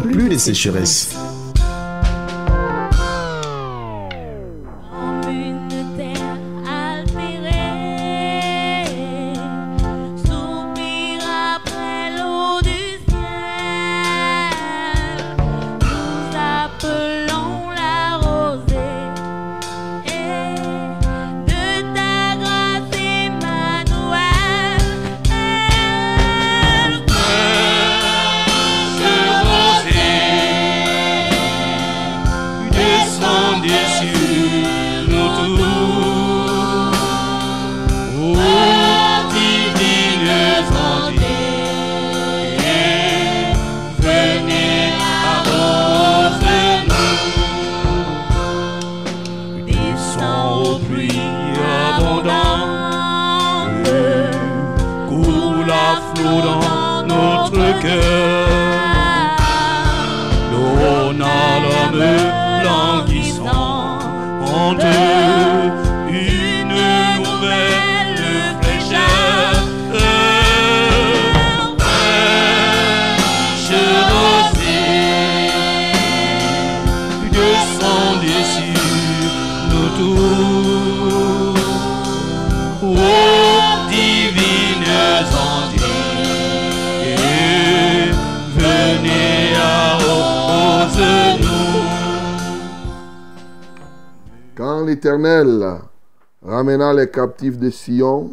plus de sécheresse. Captifs de Sion,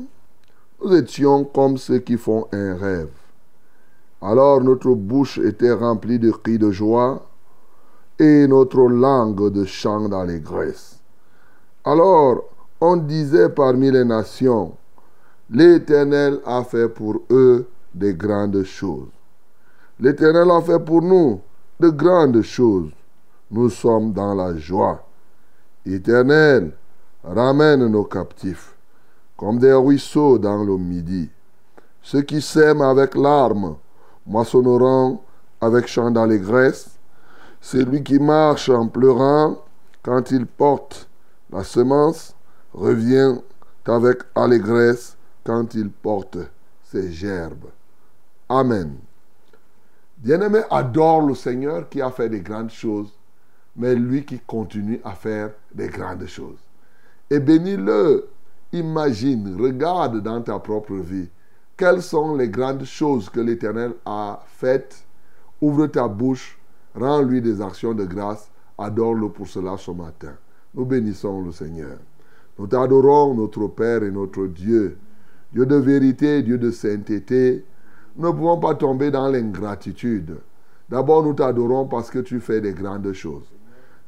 nous étions comme ceux qui font un rêve. Alors notre bouche était remplie de cris de joie et notre langue de chants d'allégresse. Alors on disait parmi les nations, l'Éternel a fait pour eux de grandes choses. L'Éternel a fait pour nous de grandes choses. Nous sommes dans la joie. Éternel, ramène nos captifs comme des ruisseaux dans le midi. Ceux qui sèment avec larmes moissonneront avec chant d'allégresse. Celui qui marche en pleurant quand il porte la semence revient avec allégresse quand il porte ses gerbes. Amen. Bien-aimé, adore le Seigneur qui a fait des grandes choses mais lui qui continue à faire des grandes choses. Et bénis-le. Imagine, regarde dans ta propre vie quelles sont les grandes choses que l'Éternel a faites. Ouvre ta bouche, rends-lui des actions de grâce, adore-le pour cela ce matin. Nous bénissons le Seigneur. Nous t'adorons, notre Père et notre Dieu. Dieu de vérité, Dieu de sainteté. Nous ne pouvons pas tomber dans l'ingratitude. D'abord, nous t'adorons parce que tu fais des grandes choses.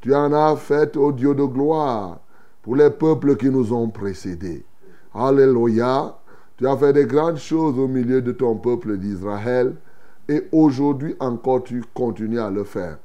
Tu en as fait, ô Dieu de gloire, pour les peuples qui nous ont précédés. Alléluia. Tu as fait des grandes choses au milieu de ton peuple d'Israël et aujourd'hui encore tu continues à le faire.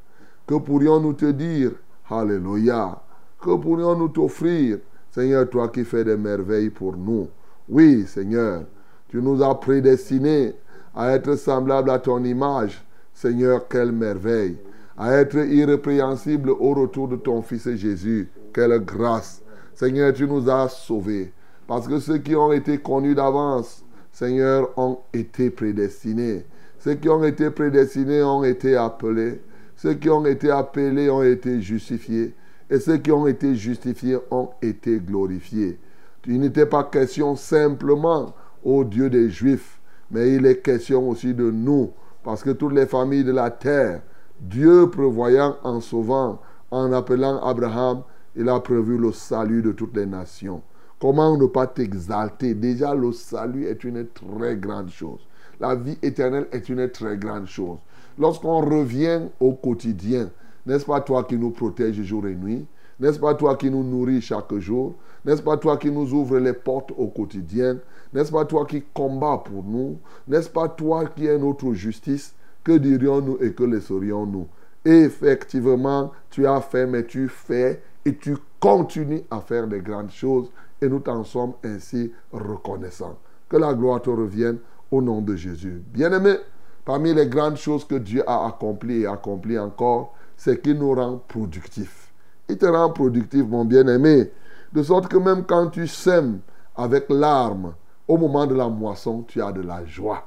Que pourrions-nous te dire? Alléluia. Que pourrions-nous t'offrir? Seigneur, toi qui fais des merveilles pour nous. Oui, Seigneur, tu nous as prédestinés à être semblables à ton image. Seigneur, quelle merveille à être irrépréhensible au retour de ton Fils Jésus. Quelle grâce. Seigneur, tu nous as sauvés. Parce que ceux qui ont été connus d'avance, Seigneur, ont été prédestinés. Ceux qui ont été prédestinés ont été appelés. Ceux qui ont été appelés ont été justifiés. Et ceux qui ont été justifiés ont été glorifiés. Il n'était pas question simplement au Dieu des Juifs, mais il est question aussi de nous. Parce que toutes les familles de la terre Dieu prévoyant en sauvant, en appelant Abraham, il a prévu le salut de toutes les nations. Comment ne pas t'exalter? Déjà, le salut est une très grande chose. La vie éternelle est une très grande chose. Lorsqu'on revient au quotidien, n'est-ce pas toi qui nous protèges jour et nuit? N'est-ce pas toi qui nous nourris chaque jour? N'est-ce pas toi qui nous ouvres les portes au quotidien? N'est-ce pas toi qui combats pour nous? N'est-ce pas toi qui es notre justice? Que dirions-nous et que laisserions-nous? Effectivement, tu as fait, mais tu fais et tu continues à faire des grandes choses et nous t'en sommes ainsi reconnaissants. Que la gloire te revienne au nom de Jésus. Bien-aimé, parmi les grandes choses que Dieu a accomplies et accompli encore, c'est qu'il nous rend productifs. Il te rend productif, mon bien-aimé, de sorte que même quand tu sèmes avec l'arme, au moment de la moisson, tu as de la joie.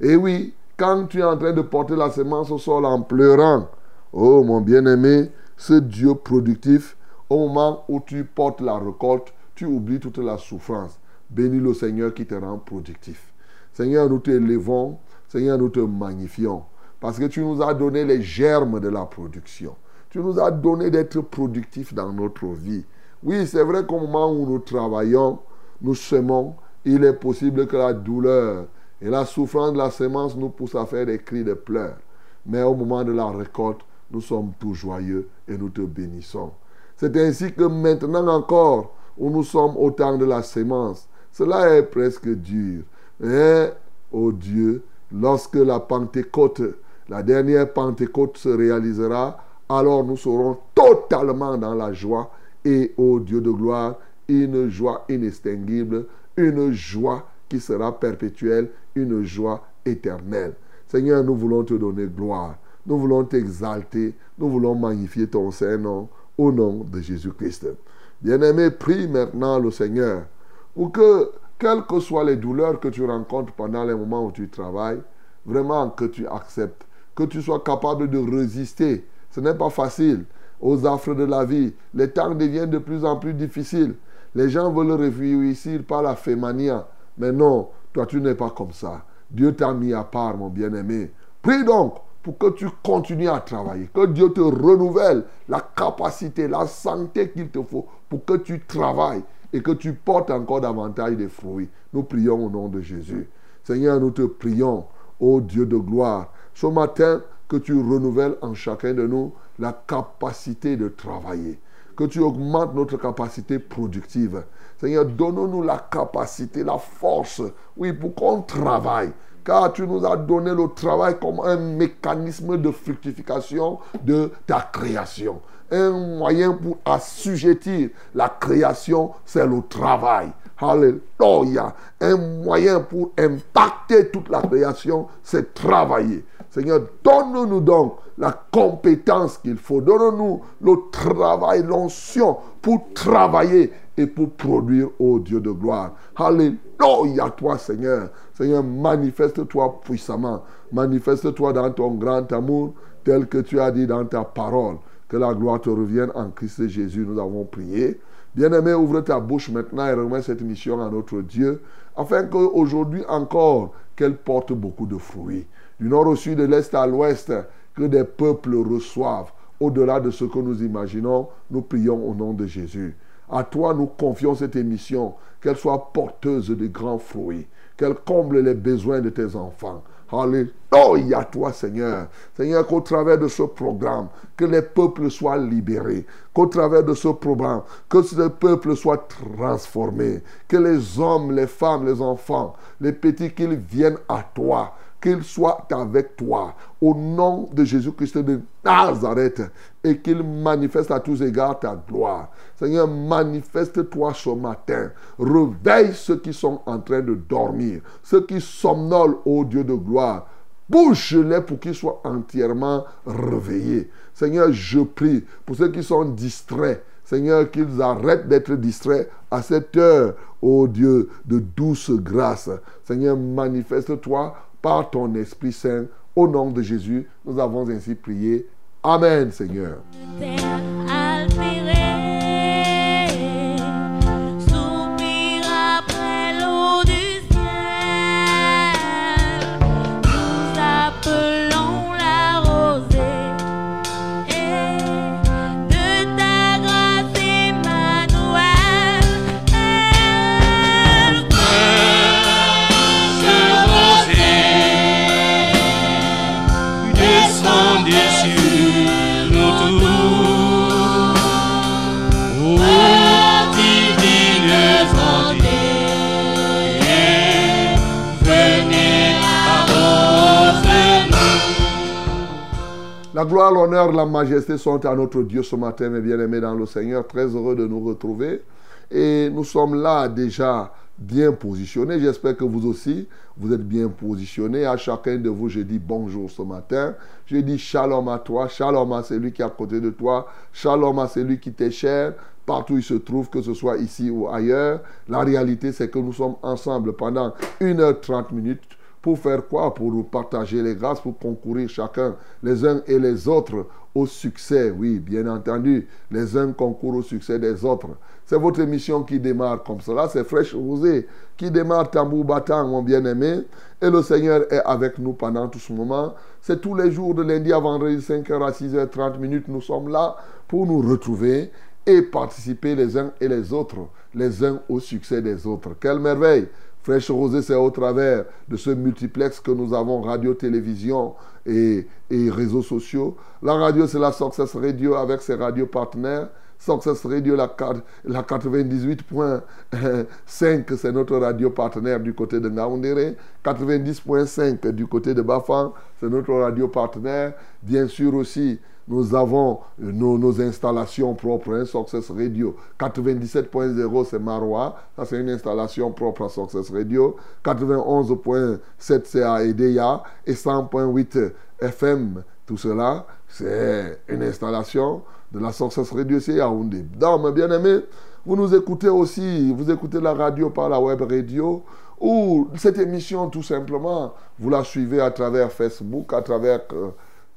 Et oui, quand tu es en train de porter la semence au sol en pleurant, oh mon bien-aimé, ce Dieu productif, au moment où tu portes la récolte, tu oublies toute la souffrance. Bénis le Seigneur qui te rend productif. Seigneur, nous t'élevons. Seigneur, nous te magnifions. Parce que tu nous as donné les germes de la production. Tu nous as donné d'être productifs dans notre vie. Oui, c'est vrai qu'au moment où nous travaillons, nous semons, il est possible que la douleur et la souffrance de la semence nous poussent à faire des cris de pleurs. Mais au moment de la récolte, nous sommes tous joyeux et nous te bénissons. C'est ainsi que maintenant encore, où nous sommes au temps de la sémence, cela est presque dur. Mais, oh Dieu, lorsque la Pentecôte, la dernière Pentecôte se réalisera, alors nous serons totalement dans la joie et, ô Dieu de gloire, une joie inextinguible, une joie qui sera perpétuelle, une joie éternelle. Seigneur, nous voulons te donner gloire. Nous voulons t'exalter. Nous voulons magnifier ton Saint-Nom au nom de Jésus-Christ. Bien-aimé, prie maintenant le Seigneur pour que, quelles que soient les douleurs que tu rencontres pendant les moments où tu travailles, vraiment que tu acceptes, que tu sois capable de résister. Ce n'est pas facile aux affres de la vie. Les temps deviennent de plus en plus difficiles. Les gens veulent réussir par la fémania. Mais non, toi tu n'es pas comme ça. Dieu t'a mis à part, mon bien-aimé. Prie donc pour que tu continues à travailler, que Dieu te renouvelle la capacité, la santé qu'il te faut pour que tu travailles et que tu portes encore davantage de fruits. Nous prions au nom de Jésus. Seigneur, nous te prions, ô Dieu de gloire, ce matin, que tu renouvelles en chacun de nous la capacité de travailler, que tu augmentes notre capacité productive. Seigneur, donne-nous la capacité, la force, oui, pour qu'on travaille, car tu nous as donné le travail comme un mécanisme de fructification de ta création. Un moyen pour assujettir la création, c'est le travail. Alléluia. Un moyen pour impacter toute la création, c'est travailler. Seigneur, donne-nous donc la compétence qu'il faut. Donne-nous le travail, l'onction pour travailler et pour produire, au Dieu de gloire. Alléluia, toi, Seigneur. Seigneur, manifeste-toi puissamment. Manifeste-toi dans ton grand amour, tel que tu as dit dans ta parole. Que la gloire te revienne en Christ Jésus. Nous avons prié. Bien-aimé, ouvre ta bouche maintenant et remets cette mission à notre Dieu, afin qu'aujourd'hui encore, qu'elle porte beaucoup de fruits. Du nord au sud, de l'est à l'ouest, que des peuples reçoivent. Au-delà de ce que nous imaginons, nous prions au nom de Jésus. À toi, nous confions cette émission, qu'elle soit porteuse de grands fruits, qu'elle comble les besoins de tes enfants. Alléluia, toi, Seigneur. Seigneur, qu'au travers de ce programme, que les peuples soient libérés. Qu'au travers de ce programme, que ce peuple soit transformé. Que les hommes, les femmes, les enfants, les petits, qu'ils viennent à toi qu'il soit avec toi au nom de Jésus-Christ de Nazareth et qu'il manifeste à tous égards ta gloire. Seigneur, manifeste-toi ce matin. Réveille ceux qui sont en train de dormir, ceux qui somnolent, au Dieu de gloire. Bouge-les pour qu'ils soient entièrement réveillés. Seigneur, je prie pour ceux qui sont distraits. Seigneur, qu'ils arrêtent d'être distraits à cette heure, ô Dieu, de douce grâce. Seigneur, manifeste-toi par ton Esprit Saint. Au nom de Jésus, nous avons ainsi prié. Amen, Seigneur. La gloire, l'honneur, la majesté sont à notre Dieu ce matin, mes bien-aimés dans le Seigneur. Très heureux de nous retrouver. Et nous sommes là déjà bien positionnés. J'espère que vous aussi, vous êtes bien positionnés. À chacun de vous, je dis bonjour ce matin. Je dis shalom à toi, shalom à celui qui est à côté de toi, shalom à celui qui t'est cher, partout où il se trouve, que ce soit ici ou ailleurs. La réalité, c'est que nous sommes ensemble pendant 1h30 minutes pour faire quoi? Pour partager les grâces, pour concourir chacun, les uns et les autres, au succès. Oui, bien entendu, les uns concourent au succès des autres. C'est votre émission qui démarre comme cela. C'est Fraîche Rosée qui démarre tambour battant, mon bien-aimé. Et le Seigneur est avec nous pendant tout ce moment. C'est tous les jours de lundi à vendredi, 5h à 6h30 minutes. Nous sommes là pour nous retrouver et participer les uns et les autres, les uns au succès des autres. Quelle merveille Fraîche Rosée, c'est au travers de ce multiplex que nous avons, radio, télévision et, réseaux sociaux. La radio, c'est la Success Radio avec ses radios partenaires. Success Radio, la, la 98.5, c'est notre radio partenaire du côté de Ngaoundéré. 90.5 du côté de Bafan, c'est notre radio partenaire. Bien sûr aussi, nous avons nos, nos installations propres, hein, Success Radio. 97.0, c'est Marois. Ça, c'est une installation propre à Success Radio. 91.7, c'est à Edeya. Et 100.8 FM, tout cela, c'est une installation de la Success Radio, c'est Yaoundé. Donc, mes bien-aimés, vous nous écoutez aussi, vous écoutez la radio par la web radio, ou cette émission, tout simplement, vous la suivez à travers Facebook, à travers... Euh,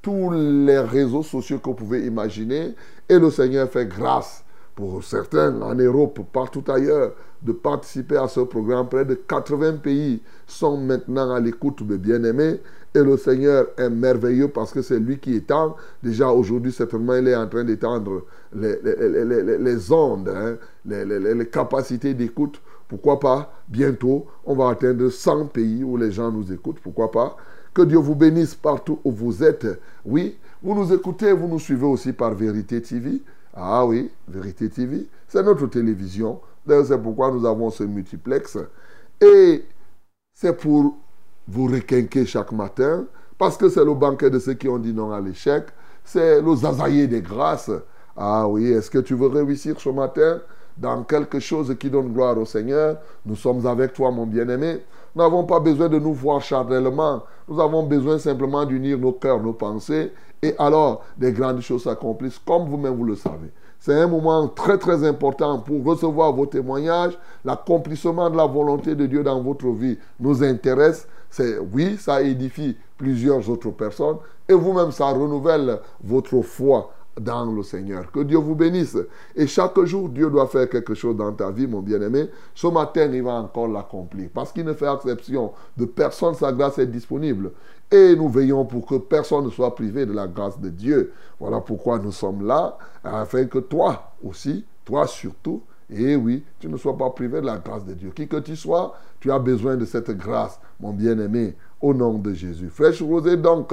tous les réseaux sociaux que vous pouvez imaginer. Et le Seigneur fait grâce pour certains en Europe, partout ailleurs, de participer à ce programme. Près de 80 pays sont maintenant à l'écoute de bien-aimés. Et le Seigneur est merveilleux parce que c'est lui qui étend. Déjà aujourd'hui, certainement, il est en train d'étendre les, ondes, hein, les, capacités d'écoute. Pourquoi pas? Bientôt, on va atteindre 100 pays où les gens nous écoutent. Pourquoi pas? Que Dieu vous bénisse partout où vous êtes. Oui, vous nous écoutez, vous nous suivez aussi par Vérité TV. Ah oui, Vérité TV, c'est notre télévision. C'est pourquoi nous avons ce multiplex. Et c'est pour vous requinquer chaque matin, parce que c'est le banquet de ceux qui ont dit non à l'échec. C'est le zazaïer des grâces. Ah oui, est-ce que tu veux réussir ce matin? Dans quelque chose qui donne gloire au Seigneur Nous sommes avec toi, mon bien-aimé. Nous n'avons pas besoin de nous voir charnellement. Nous avons besoin simplement d'unir nos cœurs, nos pensées. Et alors, des grandes choses s'accomplissent, comme vous-même vous le savez. C'est un moment très très important pour recevoir vos témoignages. L'accomplissement de la volonté de Dieu dans votre vie nous intéresse. C'est oui, ça édifie plusieurs autres personnes et vous-même ça renouvelle votre foi dans le Seigneur. Que Dieu vous bénisse. Et chaque jour, Dieu doit faire quelque chose dans ta vie, mon bien-aimé. Ce matin, il va encore l'accomplir. Parce qu'il ne fait exception de personne, sa grâce est disponible. Et nous veillons pour que personne ne soit privé de la grâce de Dieu. Voilà pourquoi nous sommes là, afin que toi aussi, toi surtout, et oui, tu ne sois pas privé de la grâce de Dieu. Qui que tu sois, tu as besoin de cette grâce, mon bien-aimé, au nom de Jésus. Fraîche Rosée, donc,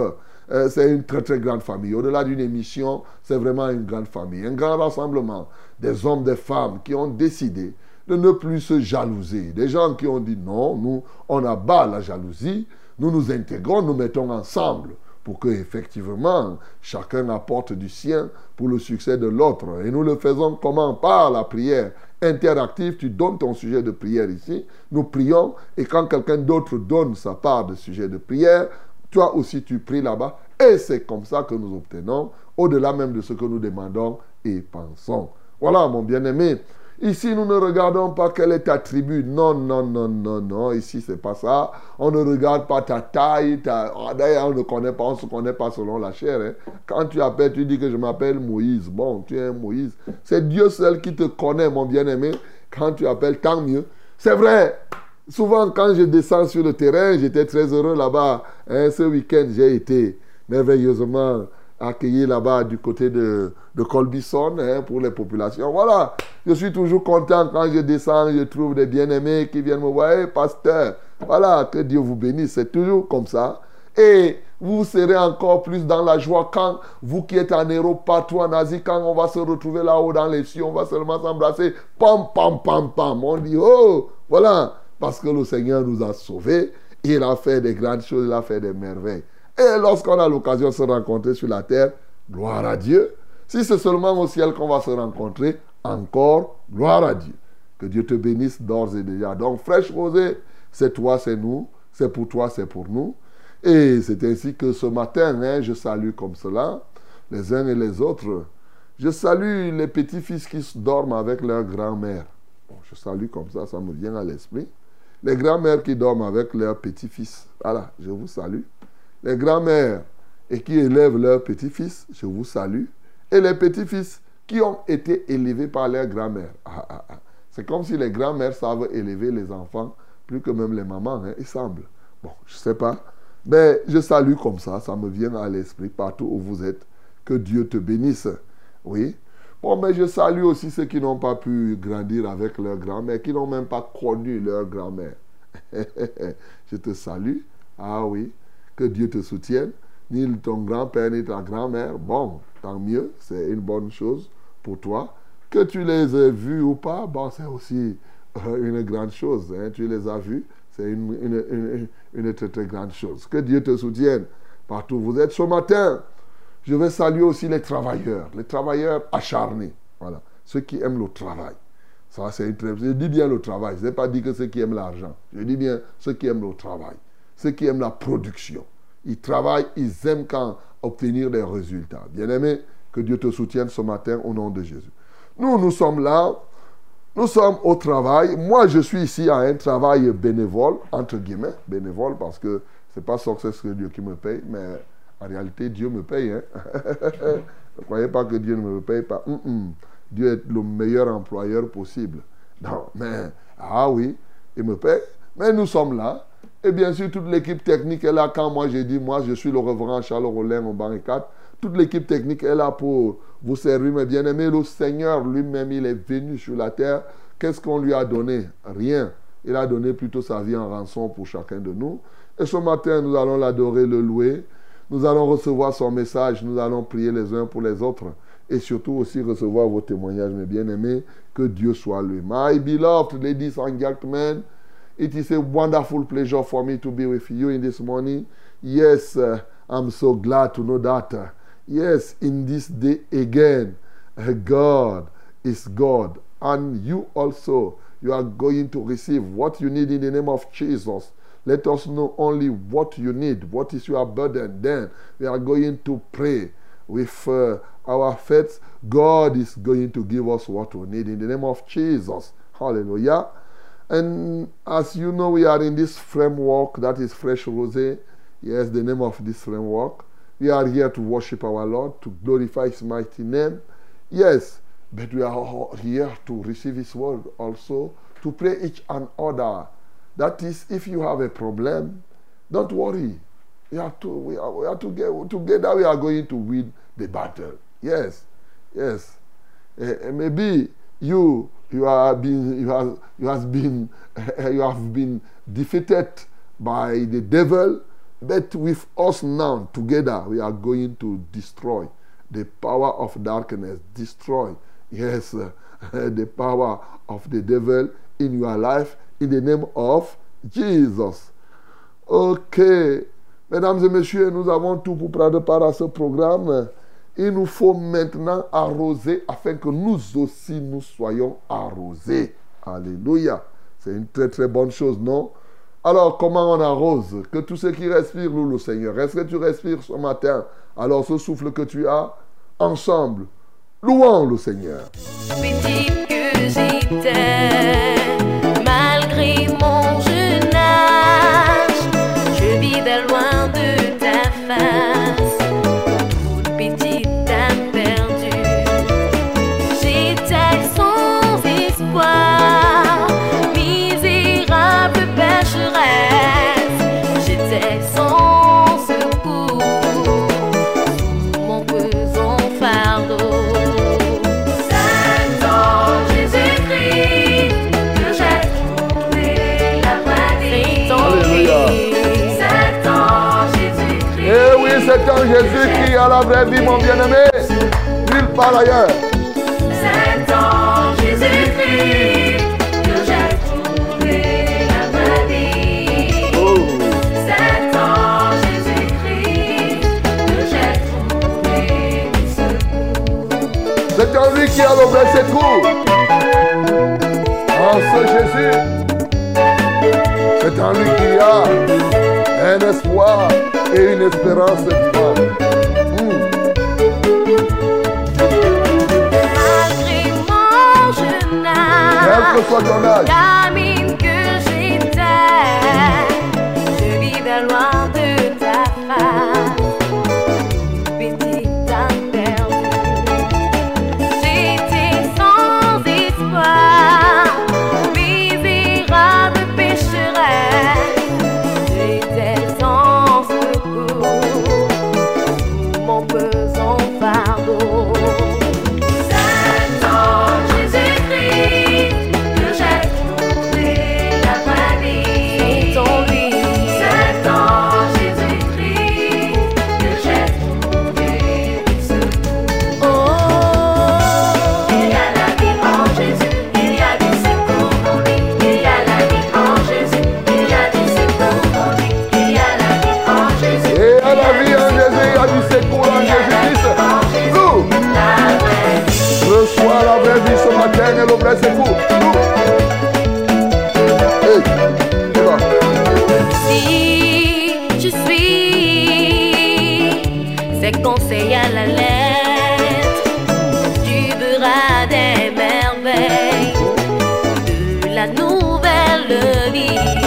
euh, c'est une très très grande famille. Au-delà d'une émission, c'est vraiment une grande famille. Un grand rassemblement des hommes, des femmes qui ont décidé de ne plus se jalouser. Des gens qui ont dit non, nous, on abat la jalousie, nous nous intégrons, nous mettons ensemble pour que effectivement chacun apporte du sien pour le succès de l'autre. Et nous le faisons comment? Par la prière interactive. Tu donnes ton sujet de prière ici, nous prions, et quand quelqu'un d'autre donne sa part de sujet de prière, toi aussi tu pries là-bas. Et c'est comme ça que nous obtenons, au-delà même de ce que nous demandons et pensons. Voilà, mon bien-aimé. Ici, nous ne regardons pas quel est ta tribu. Non, non, non, non, non. Ici, c'est pas ça. On ne regarde pas ta taille. Ta... Ah, d'ailleurs, on ne connaît pas, on se connaît pas selon la chair. Hein. Quand tu appelles, tu dis que je m'appelle Moïse. Bon, tu es Moïse. C'est Dieu seul qui te connaît, mon bien-aimé. Quand tu appelles, tant mieux. C'est vrai. Souvent, quand je descends sur le terrain, j'étais très heureux là-bas. Hein, ce week-end, j'ai été merveilleusement accueilli là-bas du côté de, Colbison hein, pour les populations. Voilà, je suis toujours content quand je descends, je trouve des bien-aimés qui viennent me voir, pasteur, voilà, que Dieu vous bénisse, c'est toujours comme ça. Et vous serez encore plus dans la joie quand vous qui êtes en Europe, partout en Asie, quand on va se retrouver là-haut dans les cieux, on va seulement s'embrasser, pam, pam, pam, pam. On dit, oh, voilà, parce que le Seigneur nous a sauvés, il a fait des grandes choses, il a fait des merveilles. Et lorsqu'on a l'occasion de se rencontrer sur la terre, gloire à Dieu. Si c'est seulement au ciel qu'on va se rencontrer, encore gloire à Dieu. Que Dieu te bénisse d'ores et déjà. Donc, fraîche rosée, c'est toi, c'est nous. C'est pour toi, c'est pour nous. Et c'est ainsi que ce matin, hein, je salue comme cela les uns et les autres. Je salue les petits-fils qui dorment avec leur grand-mère. Je salue comme ça, ça me vient à l'esprit. Les grand-mères qui dorment avec leurs petits-fils. Voilà, je vous salue. Les grand-mères et qui élèvent leurs petits-fils, je vous salue. Et les petits-fils qui ont été élevés par leur grand-mère. Ah, ah, ah. C'est comme si les grand-mères savent élever les enfants plus que même les mamans, hein, il semble. Bon, je ne sais pas. Mais je salue comme ça, ça me vient à l'esprit partout où vous êtes. Que Dieu te bénisse. Oui. Bon, mais je salue aussi ceux qui n'ont pas pu grandir avec leur grand-mère, qui n'ont même pas connu leur grand-mère. je te salue. Ah oui. Que Dieu te soutienne. Ni ton grand-père ni ta grand-mère. Bon, tant mieux. C'est une bonne chose pour toi. Que tu les aies vus ou pas, bon, c'est aussi euh, une grande chose. Hein. Tu les as vus. C'est une, une, une, très, très grande chose. Que Dieu te soutienne partout où vous êtes. Ce matin, je vais saluer aussi les travailleurs, les travailleurs acharnés. Voilà. Ceux qui aiment le travail. Ça, c'est très... Je dis bien le travail. Je n'ai pas dit que ceux qui aiment l'argent. Je dis bien ceux qui aiment le travail. Ceux qui aiment la production. Ils travaillent, ils aiment quand obtenir des résultats. Bien-aimé, que Dieu te soutienne ce matin au nom de Jésus. Nous, nous sommes là. Nous sommes au travail. Moi, je suis ici à un travail bénévole, entre guillemets, bénévole, parce que ce n'est pas que Dieu qui me paye, mais en réalité, Dieu me paye. Hein? ne croyez pas que Dieu ne me paye pas? Dieu est le meilleur employeur possible. Non, mais, ah oui, il me paye. Mais nous sommes là. Et bien sûr, toute l'équipe technique est là. Quand moi, j'ai dit, moi, je suis le reverend Charles Rollin au barricade. Toute l'équipe technique est là pour vous servir, mes bien-aimés. Le Seigneur lui-même, il est venu sur la terre. Qu'est-ce qu'on lui a donné? Rien. Il a donné plutôt sa vie en rançon pour chacun de nous. Et ce matin, nous allons l'adorer, le louer. Nous allons recevoir son message, nous allons prier les uns pour les autres et surtout aussi recevoir vos témoignages, mes bien-aimés. Que Dieu soit lui. My beloved ladies and gentlemen, it is a wonderful pleasure for me to be with you in this morning. Yes, uh, I'm so glad to know that. Uh, yes, in this day again, uh, God is God. And you also, you are going to receive what you need in the name of Jesus. Let us know only what you need, what is your burden. Then we are going to pray with uh, our faith. God is going to give us what we need in the name of Jesus. Hallelujah. And as you know, we are in this framework that is Fresh Rose. Yes, the name of this framework. We are here to worship our Lord, to glorify His mighty name. Yes, but we are here to receive His word also, to pray each and other that is, if you have a problem, don't worry. We are, together, we are going to win the battle. Yes, yes. Uh, maybe you you are being you have you has been you have been defeated by the devil, but with us now together we are going to destroy the power of darkness. Destroy, yes, the power of the devil in your life in the name of Jesus. Ok. Mesdames et messieurs, nous avons tout pour prendre part à ce programme. Il nous faut maintenant arroser afin que nous aussi nous soyons arrosés. Alléluia. C'est une très très bonne chose, non? Alors, comment on arrose? Que tous ceux qui respirent louent le Seigneur. Est-ce que tu respires ce matin? Alors, ce souffle que tu as, ensemble, louons le Seigneur. Jésus qui a la vraie vie, mon bien-aimé. Nulle part ailleurs. C'est en Jésus-Christ que j'ai trouvé la vraie vie. C'est en Jésus-Christ que j'ai trouvé le secours. C'est en lui qui a le vrai secours. En ce Jésus, c'est en lui qui a un espoir et une espérance Professor Leonardo. Bonnie.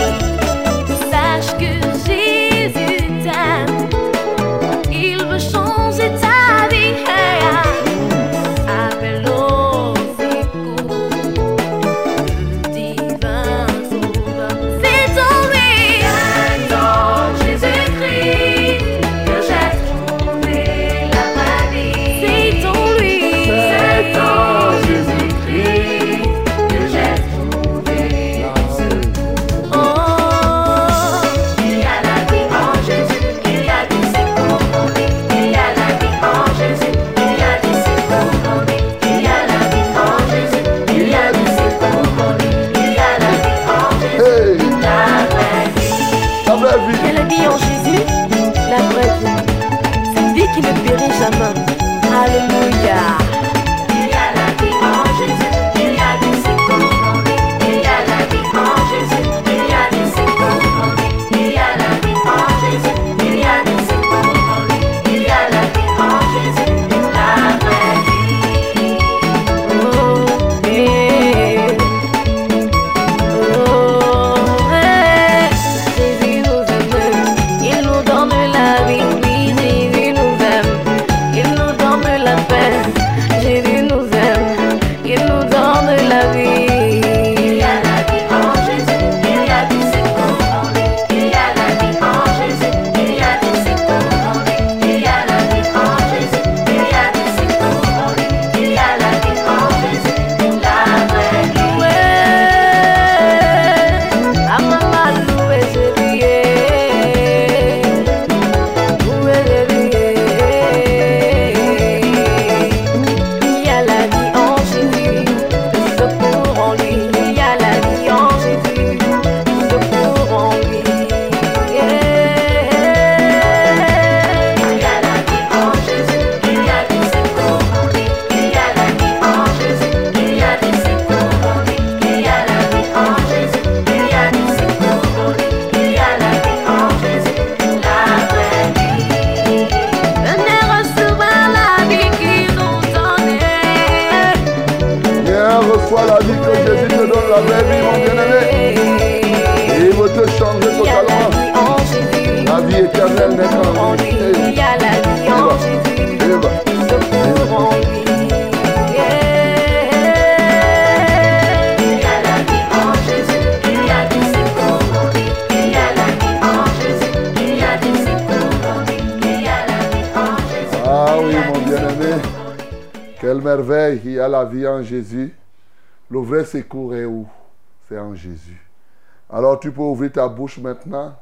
ouvrir ta bouche maintenant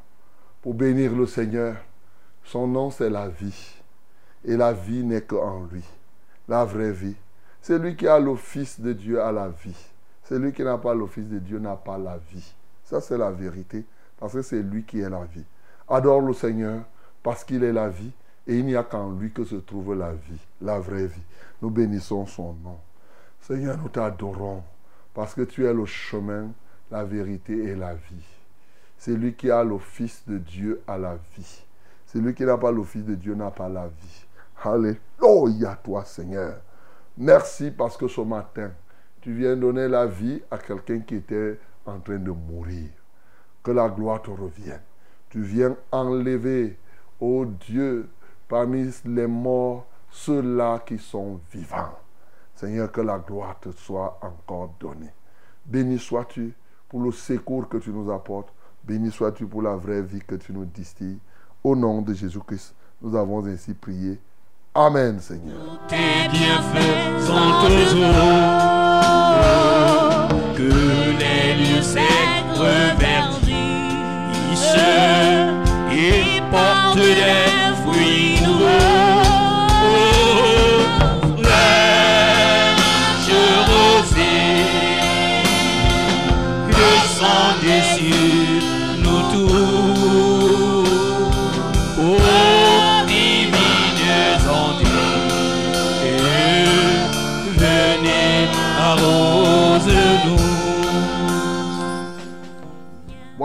pour bénir le Seigneur. Son nom, c'est la vie. Et la vie n'est qu'en lui. La vraie vie. C'est lui qui a l'office de Dieu à la vie. Celui qui n'a pas l'office de Dieu n'a pas la vie. Ça, c'est la vérité. Parce que c'est lui qui est la vie. Adore le Seigneur parce qu'il est la vie. Et il n'y a qu'en lui que se trouve la vie, la vraie vie. Nous bénissons son nom. Seigneur, nous t'adorons parce que tu es le chemin, la vérité et la vie. C'est lui qui a l'office de Dieu à la vie. Celui qui n'a pas l'office de Dieu n'a pas la vie. Alléluia toi Seigneur. Merci parce que ce matin, tu viens donner la vie à quelqu'un qui était en train de mourir. Que la gloire te revienne. Tu viens enlever, ô Dieu, parmi les morts, ceux-là qui sont vivants. Seigneur, que la gloire te soit encore donnée. Béni sois-tu pour le secours que tu nous apportes. Béni sois-tu pour la vraie vie que tu nous distilles. Au nom de Jésus-Christ, nous avons ainsi prié. Amen, Seigneur. tes bienfaits sont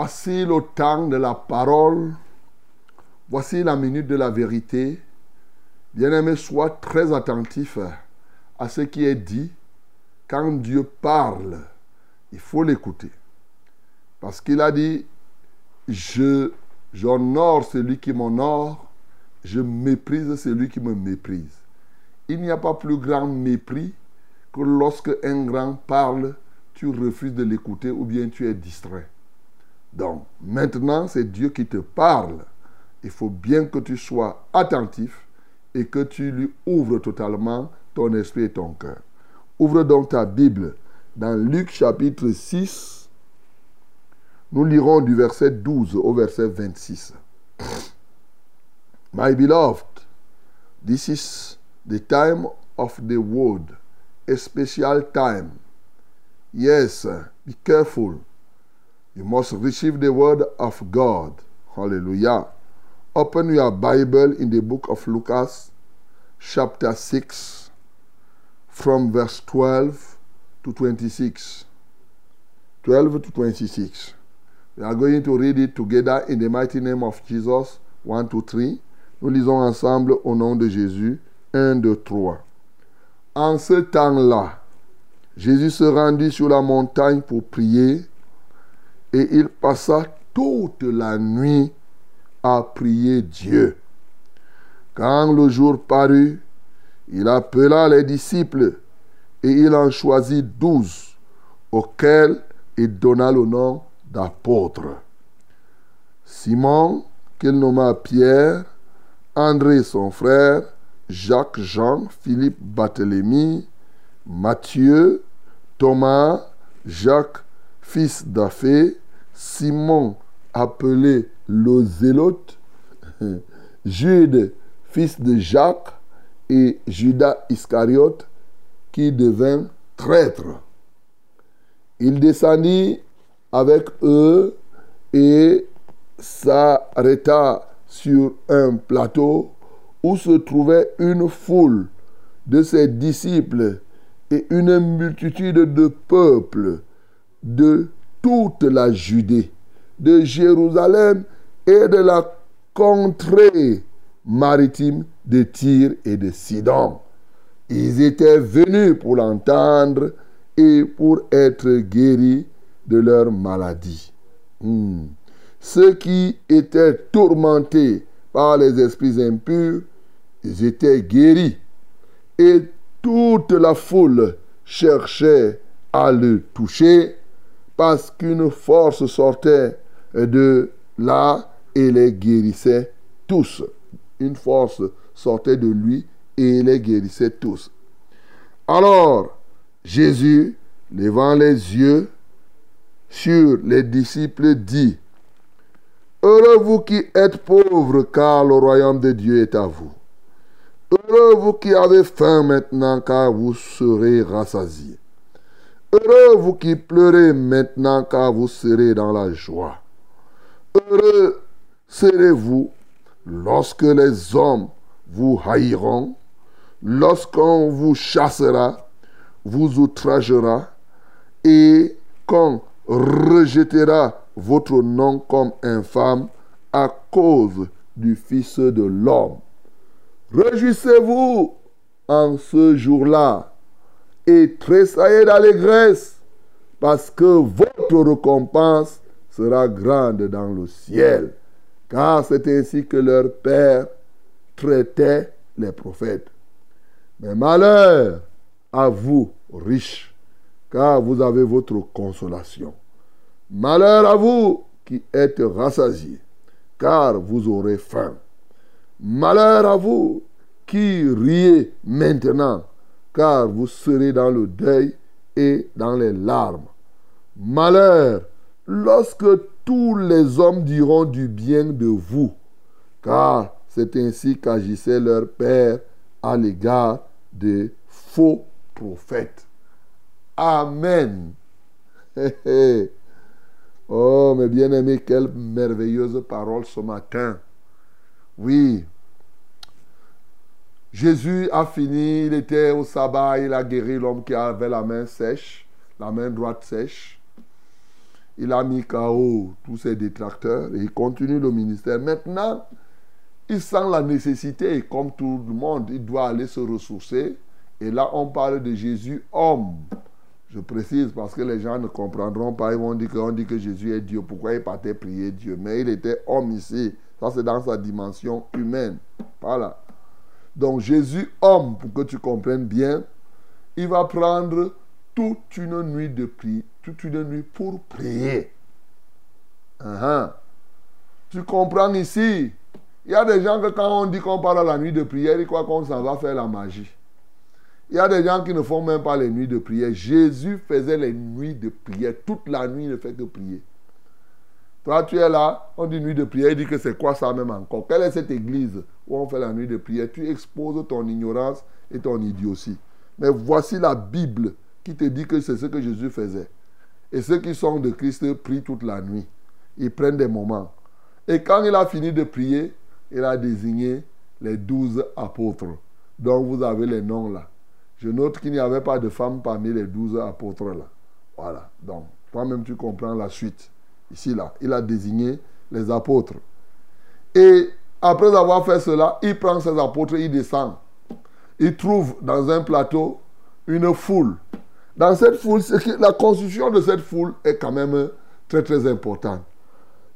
Voici le temps de la parole. Voici la minute de la vérité. Bien-aimé, sois très attentif à ce qui est dit. Quand Dieu parle, il faut l'écouter. Parce qu'il a dit, j'honore celui qui m'honore, je méprise celui qui me méprise. Il n'y a pas plus grand mépris que lorsque un grand parle, tu refuses de l'écouter ou bien tu es distrait. Donc, maintenant, c'est Dieu qui te parle. Il faut bien que tu sois attentif et que tu lui ouvres totalement ton esprit et ton cœur. Ouvre donc ta Bible dans Luc chapitre 6. Nous lirons du verset 12 au verset 26. My beloved, this is the time of the word, a special time. Yes, be careful. You must receive the word of God. Hallelujah. Open your Bible in the book of Lucas, chapter 6, from verse 12 to 26. 12 to 26. We are going to read it together in the mighty name of Jesus. 1, 2, 3. Nous lisons ensemble au nom de Jésus. 1, 2, 3. En ce temps-là, Jésus se rendit sur la montagne pour prier et il passa toute la nuit à prier Dieu. Quand le jour parut, il appela les disciples et il en choisit douze, auxquels il donna le nom d'apôtres. Simon, qu'il nomma Pierre, André son frère, Jacques, Jean, Philippe, Barthélemy, Matthieu, Thomas, Jacques, fils d'Aphée, Simon, appelé le Zélote, Jude, fils de Jacques, et Judas Iscariote, qui devint traître. Il descendit avec eux et s'arrêta sur un plateau où se trouvait une foule de ses disciples et une multitude de peuples de toute la Judée, de Jérusalem et de la contrée maritime de Tyr et de Sidon. Ils étaient venus pour l'entendre et pour être guéris de leur maladie. Hmm. Ceux qui étaient tourmentés par les esprits impurs, ils étaient guéris. Et toute la foule cherchait à le toucher parce qu'une force sortait de là et les guérissait tous. Une force sortait de lui et les guérissait tous. Alors, Jésus, levant les yeux sur les disciples, dit, Heureux vous qui êtes pauvres, car le royaume de Dieu est à vous. Heureux vous qui avez faim maintenant, car vous serez rassasiés. Heureux vous qui pleurez maintenant, car vous serez dans la joie. Heureux serez-vous lorsque les hommes vous haïront, lorsqu'on vous chassera, vous outragera, et qu'on rejettera votre nom comme infâme à cause du Fils de l'homme. Réjouissez-vous en ce jour-là et tressaillez d'allégresse parce que votre récompense sera grande dans le ciel. Car c'est ainsi que leur Père traitait les prophètes. Mais malheur à vous, riches, car vous avez votre consolation. Malheur à vous qui êtes rassasiés, car vous aurez faim. Malheur à vous qui riez maintenant, car vous serez dans le deuil et dans les larmes. Malheur lorsque tous les hommes diront du bien de vous, car c'est ainsi qu'agissait leur Père à l'égard des faux prophètes. Amen. Oh, mes bien-aimés, quelle merveilleuse parole ce matin. Oui. Jésus a fini, il était au sabbat, il a guéri l'homme qui avait la main sèche, la main droite sèche. Il a mis KO tous ses détracteurs et il continue le ministère. Maintenant, il sent la nécessité, comme tout le monde, il doit aller se ressourcer. Et là, on parle de Jésus homme. Je précise parce que les gens ne comprendront pas. Ils vont dire qu'on dit que Jésus est Dieu. Pourquoi il partait prier Dieu? Mais il était homme ici. Ça, c'est dans sa dimension humaine. Voilà. Donc, Jésus homme, pour que tu comprennes bien, il va prendre toute une nuit de prière, toute une nuit pour prier. Uh-huh. Tu comprends ici? Il y a des gens que quand on dit qu'on parle à la nuit de prière, ils croient qu'on s'en va faire la magie. Il y a des gens qui ne font même pas les nuits de prière. Jésus faisait les nuits de prière. Toute la nuit, il ne fait que prier. Toi, tu es là, on dit nuit de prière, il dit que c'est quoi ça même encore? Quelle est cette église où on fait la nuit de prière? Tu exposes ton ignorance et ton idiotie. Mais voici la Bible qui te dit que c'est ce que Jésus faisait. Et ceux qui sont de Christ prient toute la nuit. Ils prennent des moments. Et quand il a fini de prier, il a désigné les douze apôtres. Donc vous avez les noms là. Je note qu'il n'y avait pas de femmes parmi les douze apôtres là. Voilà. Donc, toi-même, tu comprends la suite. Ici, là, il a désigné les apôtres. Et après avoir fait cela, il prend ses apôtres, il descend. Il trouve dans un plateau une foule. Dans cette foule, la constitution de cette foule est quand même très, très importante.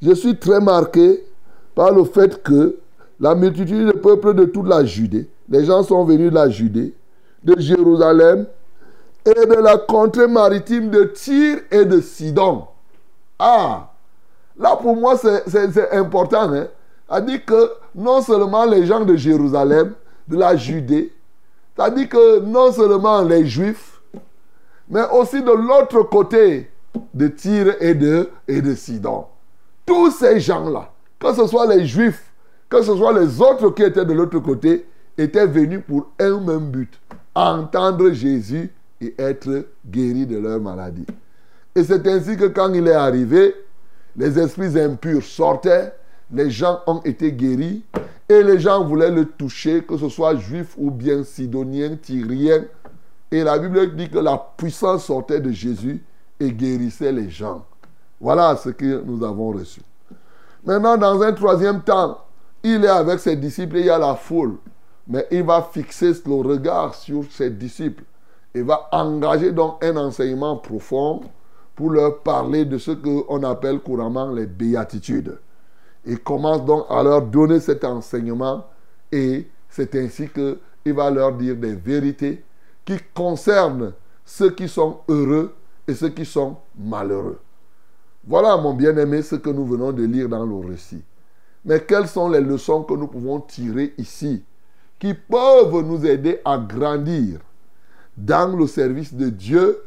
Je suis très marqué par le fait que la multitude de peuple de toute la Judée, les gens sont venus de la Judée, de Jérusalem et de la contrée maritime de Tyr et de Sidon. Ah, là pour moi c'est important. Hein? C'est-à-dire que non seulement les gens de Jérusalem, de la Judée, c'est-à-dire que non seulement les Juifs, mais aussi de l'autre côté de Tyr et de, et Sidon. Tous ces gens-là, que ce soit les Juifs, que ce soit les autres qui étaient de l'autre côté, étaient venus pour un même but entendre Jésus et être guéris de leur maladie. Et c'est ainsi que quand il est arrivé, les esprits impurs sortaient, les gens ont été guéris et les gens voulaient le toucher, que ce soit juif ou bien sidonien, tyrien. Et la Bible dit que la puissance sortait de Jésus et guérissait les gens. Voilà ce que nous avons reçu. Maintenant, dans un troisième temps, il est avec ses disciples et il y a la foule mais il va fixer le regard sur ses disciples. Il va engager donc un enseignement profond pour leur parler de ce qu'on appelle couramment les béatitudes. Il commence donc à leur donner cet enseignement et c'est ainsi qu'il va leur dire des vérités qui concernent ceux qui sont heureux et ceux qui sont malheureux. Voilà, mon bien-aimé, ce que nous venons de lire dans le récit. Mais quelles sont les leçons que nous pouvons tirer ici qui peuvent nous aider à grandir dans le service de Dieu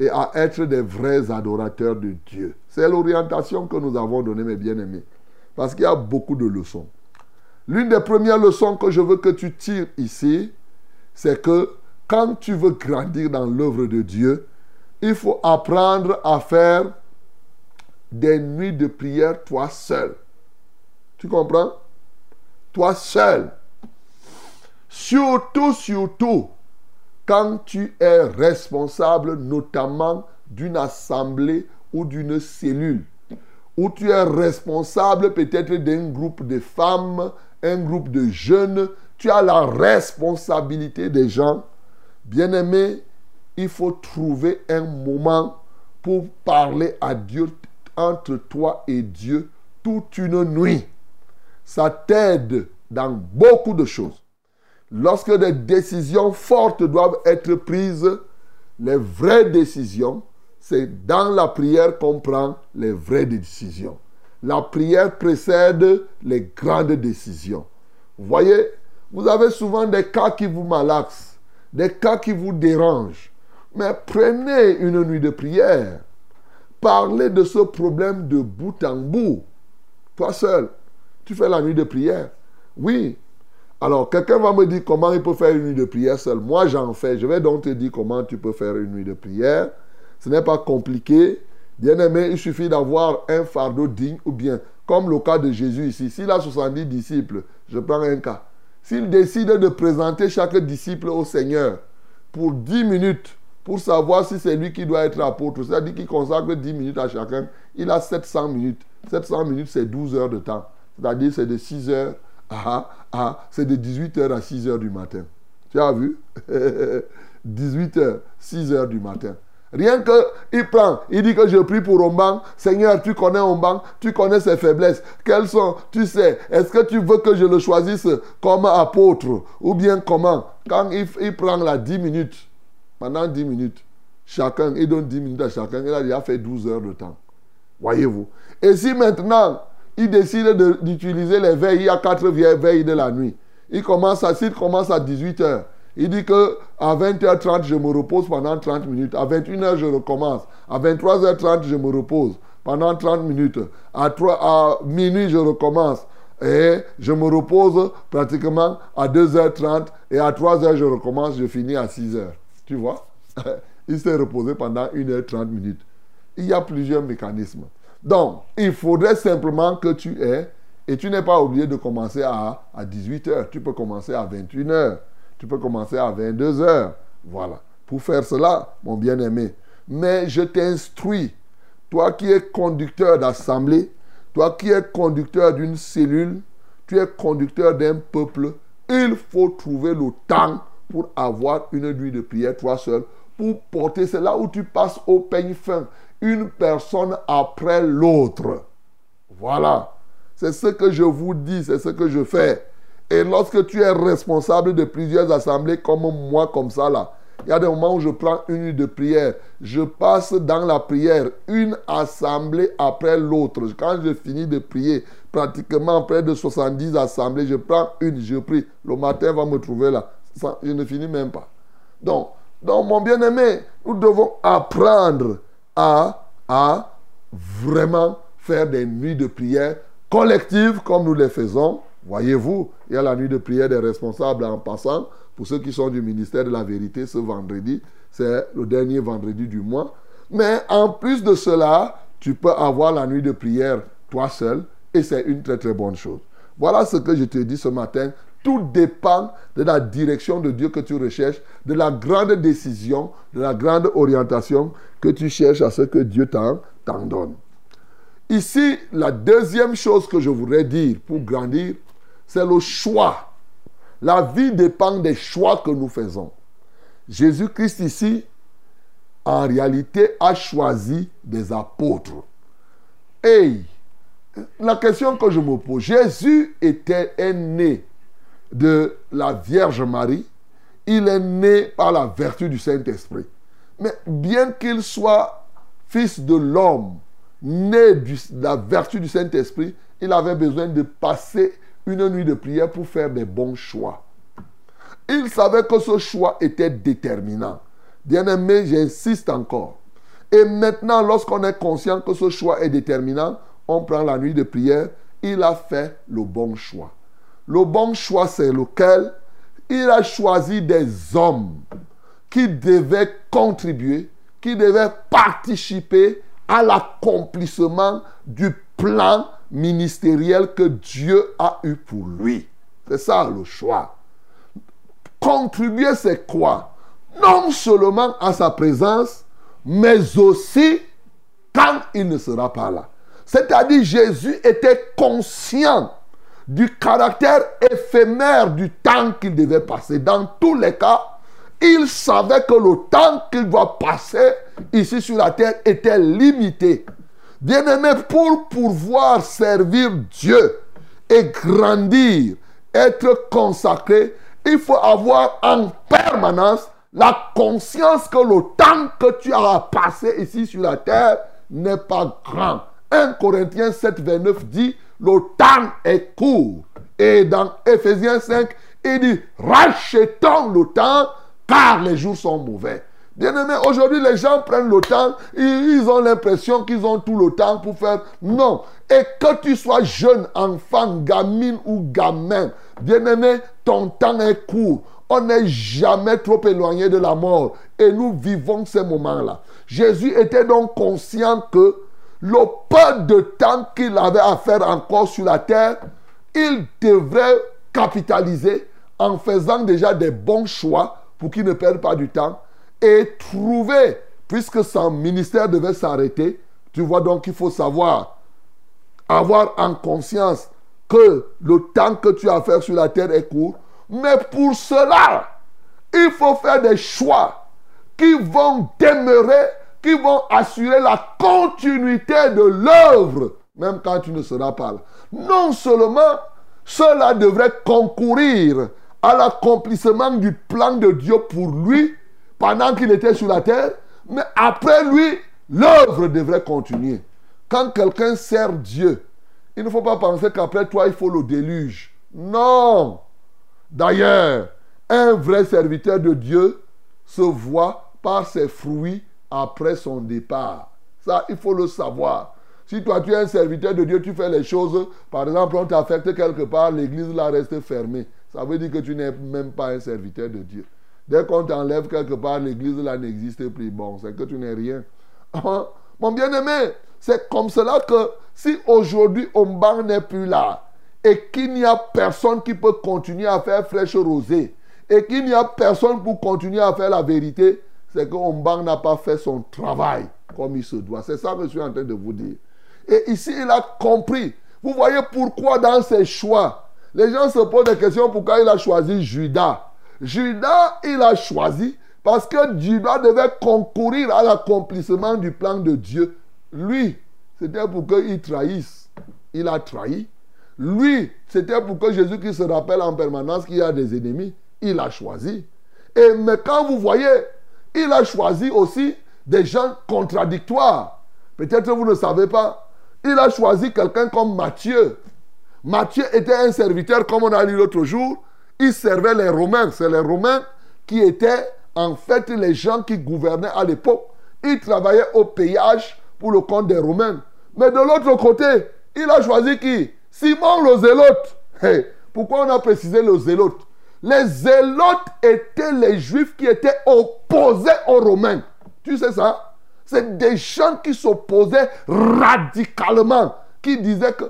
et à être des vrais adorateurs de Dieu. C'est l'orientation que nous avons donnée, mes bien-aimés. Parce qu'il y a beaucoup de leçons. L'une des premières leçons que je veux que tu tires ici, c'est que quand tu veux grandir dans l'œuvre de Dieu, il faut apprendre à faire des nuits de prière toi seul. Tu comprends? Toi seul. Surtout, surtout, quand tu es responsable notamment d'une assemblée ou d'une cellule, où tu es responsable peut-être d'un groupe de femmes, un groupe de jeunes, tu as la responsabilité des gens. Bien-aimé, il faut trouver un moment pour parler à Dieu entre toi et Dieu toute une nuit. Ça t'aide dans beaucoup de choses. Lorsque des décisions fortes doivent être prises, les vraies décisions, c'est dans la prière qu'on prend les vraies décisions. La prière précède les grandes décisions. Vous voyez, vous avez souvent des cas qui vous malaxent, des cas qui vous dérangent. Mais prenez une nuit de prière. Parlez de ce problème de bout en bout. Toi seul, tu fais la nuit de prière. Oui. Alors, quelqu'un va me dire comment il peut faire une nuit de prière seul. Moi, j'en fais. Je vais donc te dire comment tu peux faire une nuit de prière. Ce n'est pas compliqué. Bien aimé, il suffit d'avoir un fardeau digne ou bien, comme le cas de Jésus ici. S'il a 70 disciples, je prends un cas. S'il décide de présenter chaque disciple au Seigneur pour 10 minutes, pour savoir si c'est lui qui doit être apôtre, c'est-à-dire qu'il consacre 10 minutes à chacun, il a 700 minutes. 700 minutes, c'est 12 heures de temps. C'est-à-dire c'est de 6 heures à, à c'est de 18 heures à 6 heures du matin. Tu as vu? 18 heures, 6 heures du matin. Rien que, il prend, il dit que je prie pour Omban. Seigneur, tu connais Omban, tu connais ses faiblesses. Quelles sont, tu sais, est-ce que tu veux que je le choisisse comme apôtre ou bien comment? Quand il, il prend la 10 minutes, pendant 10 minutes, chacun, il donne 10 minutes à chacun, il a déjà fait 12 heures de temps. Voyez-vous Et si maintenant, il décide de- d'utiliser les veilles, il y a 4 veilles de la nuit. Il commence à, s'il commence à 18 heures, il dit que à 20h30, je me repose pendant 30 minutes. À 21h, je recommence. À 23h30, je me repose pendant 30 minutes. À, 3, à minuit, je recommence. Et je me repose pratiquement à 2h30. Et à 3h, je recommence. Je finis à 6h. Tu vois? Il s'est reposé pendant 1h30 minutes. Il y a plusieurs mécanismes. Donc, il faudrait simplement que tu aies, et tu n'es pas obligé de commencer à, à 18h. Tu peux commencer à 21h. Tu peux commencer à 22h. Voilà. Pour faire cela, mon bien-aimé. Mais je t'instruis, toi qui es conducteur d'assemblée, toi qui es conducteur d'une cellule, tu es conducteur d'un peuple, il faut trouver le temps pour avoir une nuit de prière, toi seul, pour porter. C'est là où tu passes au peigne fin, une personne après l'autre. Voilà. C'est ce que je vous dis, c'est ce que je fais. Et lorsque tu es responsable de plusieurs assemblées comme moi, comme ça là, il y a des moments où je prends une nuit de prière. Je passe dans la prière une assemblée après l'autre. Quand je finis de prier, pratiquement près de 70 assemblées, je prends une, je prie. Le matin va me trouver là. Je ne finis même pas. Donc, donc mon bien-aimé, nous devons apprendre à, vraiment faire des nuits de prière collectives comme nous les faisons. Voyez-vous, il y a la nuit de prière des responsables en passant. Pour ceux qui sont du ministère de la vérité, ce vendredi, c'est le dernier vendredi du mois. Mais en plus de cela, tu peux avoir la nuit de prière toi seul et c'est une très très bonne chose. Voilà ce que je te dis ce matin. Tout dépend de la direction de Dieu que tu recherches, de la grande décision, de la grande orientation que tu cherches à ce que Dieu t'en donne. Ici, la deuxième chose que je voudrais dire pour grandir, c'est le choix. La vie dépend des choix que nous faisons. Jésus-Christ ici, en réalité, a choisi des apôtres. Et la question que je me pose, Jésus était né de la Vierge Marie, il est né par la vertu du Saint-Esprit. Mais bien qu'il soit fils de l'homme, né de la vertu du Saint-Esprit, il avait besoin de passer une nuit de prière pour faire des bons choix. Il savait que ce choix était déterminant. Bien-aimé, j'insiste encore. Et maintenant, lorsqu'on est conscient que ce choix est déterminant, on prend la nuit de prière. Il a fait le bon choix. Le bon choix, c'est lequel? Il a choisi des hommes qui devaient contribuer, qui devaient participer à l'accomplissement du plan ministériel que Dieu a eu pour lui. C'est ça le choix. contribuer, c'est quoi? Non seulement à sa présence, mais aussi quand il ne sera pas là. C'est-à-dire Jésus était conscient du caractère éphémère du temps qu'il devait passer. Dans tous les cas, il savait que le temps qu'il doit passer ici sur la terre était limité. Bien-aimé, pour pouvoir servir Dieu et grandir, être consacré, il faut avoir en permanence la conscience que le temps que tu as passé ici sur la terre n'est pas grand. 1 Corinthiens 7, 29 dit, le temps est court. Et dans Ephésiens 5, il dit, rachetons le temps car les jours sont mauvais. Bien aimé, aujourd'hui les gens prennent le temps, ils, ont l'impression qu'ils ont tout le temps pour faire. Non. Et que tu sois jeune, enfant, gamine ou gamin, bien aimé, ton temps est court. On n'est jamais trop éloigné de la mort. Et nous vivons ces moments-là. Jésus était donc conscient que le peu de temps qu'il avait à faire encore sur la terre, il devrait capitaliser en faisant déjà des bons choix pour qu'il ne perde pas du temps et trouver, puisque son ministère devait s'arrêter, tu vois donc qu'il faut savoir, avoir en conscience que le temps que tu as à faire sur la terre est court, mais pour cela, il faut faire des choix qui vont demeurer, qui vont assurer la continuité de l'œuvre, même quand tu ne seras pas là. Non seulement cela devrait concourir à l'accomplissement du plan de Dieu pour lui pendant qu'il était sur la terre, mais après lui, l'œuvre devrait continuer. Quand quelqu'un sert Dieu, il ne faut pas penser qu'après toi, il faut le déluge. Non. D'ailleurs, un vrai serviteur de Dieu se voit par ses fruits après son départ. Ça, il faut le savoir. Si toi, tu es un serviteur de Dieu, tu fais les choses, par exemple, on t'affecte quelque part, l'église là reste fermée. Ça veut dire que tu n'es même pas un serviteur de Dieu. Dès qu'on t'enlève quelque part, l'église là n'existe plus. Bon, c'est que tu n'es rien. Mon bien-aimé, c'est comme cela que si aujourd'hui Omban n'est plus là et qu'il n'y a personne qui peut continuer à faire fraîche rosée et qu'il n'y a personne pour continuer à faire la vérité, c'est que Omban n'a pas fait son travail comme il se doit. C'est ça que je suis en train de vous dire. Et ici, il a compris. Vous voyez pourquoi dans ses choix, les gens se posent des questions pourquoi il a choisi Judas. Judas, il a choisi parce que Judas devait concourir à l'accomplissement du plan de Dieu. Lui, c'était pour qu'il trahisse. Il a trahi. Lui, c'était pour que Jésus-Christ se rappelle en permanence qu'il y a des ennemis. Il a choisi. Et mais quand vous voyez, il a choisi aussi des gens contradictoires. Peut-être vous ne savez pas. Il a choisi quelqu'un comme Matthieu. Matthieu était un serviteur, comme on a lu l'autre jour. Il servait les Romains. C'est les Romains qui étaient en fait les gens qui gouvernaient à l'époque. Il travaillait au péage pour le compte des Romains. Mais de l'autre côté, il a choisi qui? Simon le zélote. Pourquoi on a précisé le zélote? Les zélotes étaient les juifs qui étaient opposés aux Romains. Tu sais ça? C'est des gens qui s'opposaient radicalement, qui disaient que...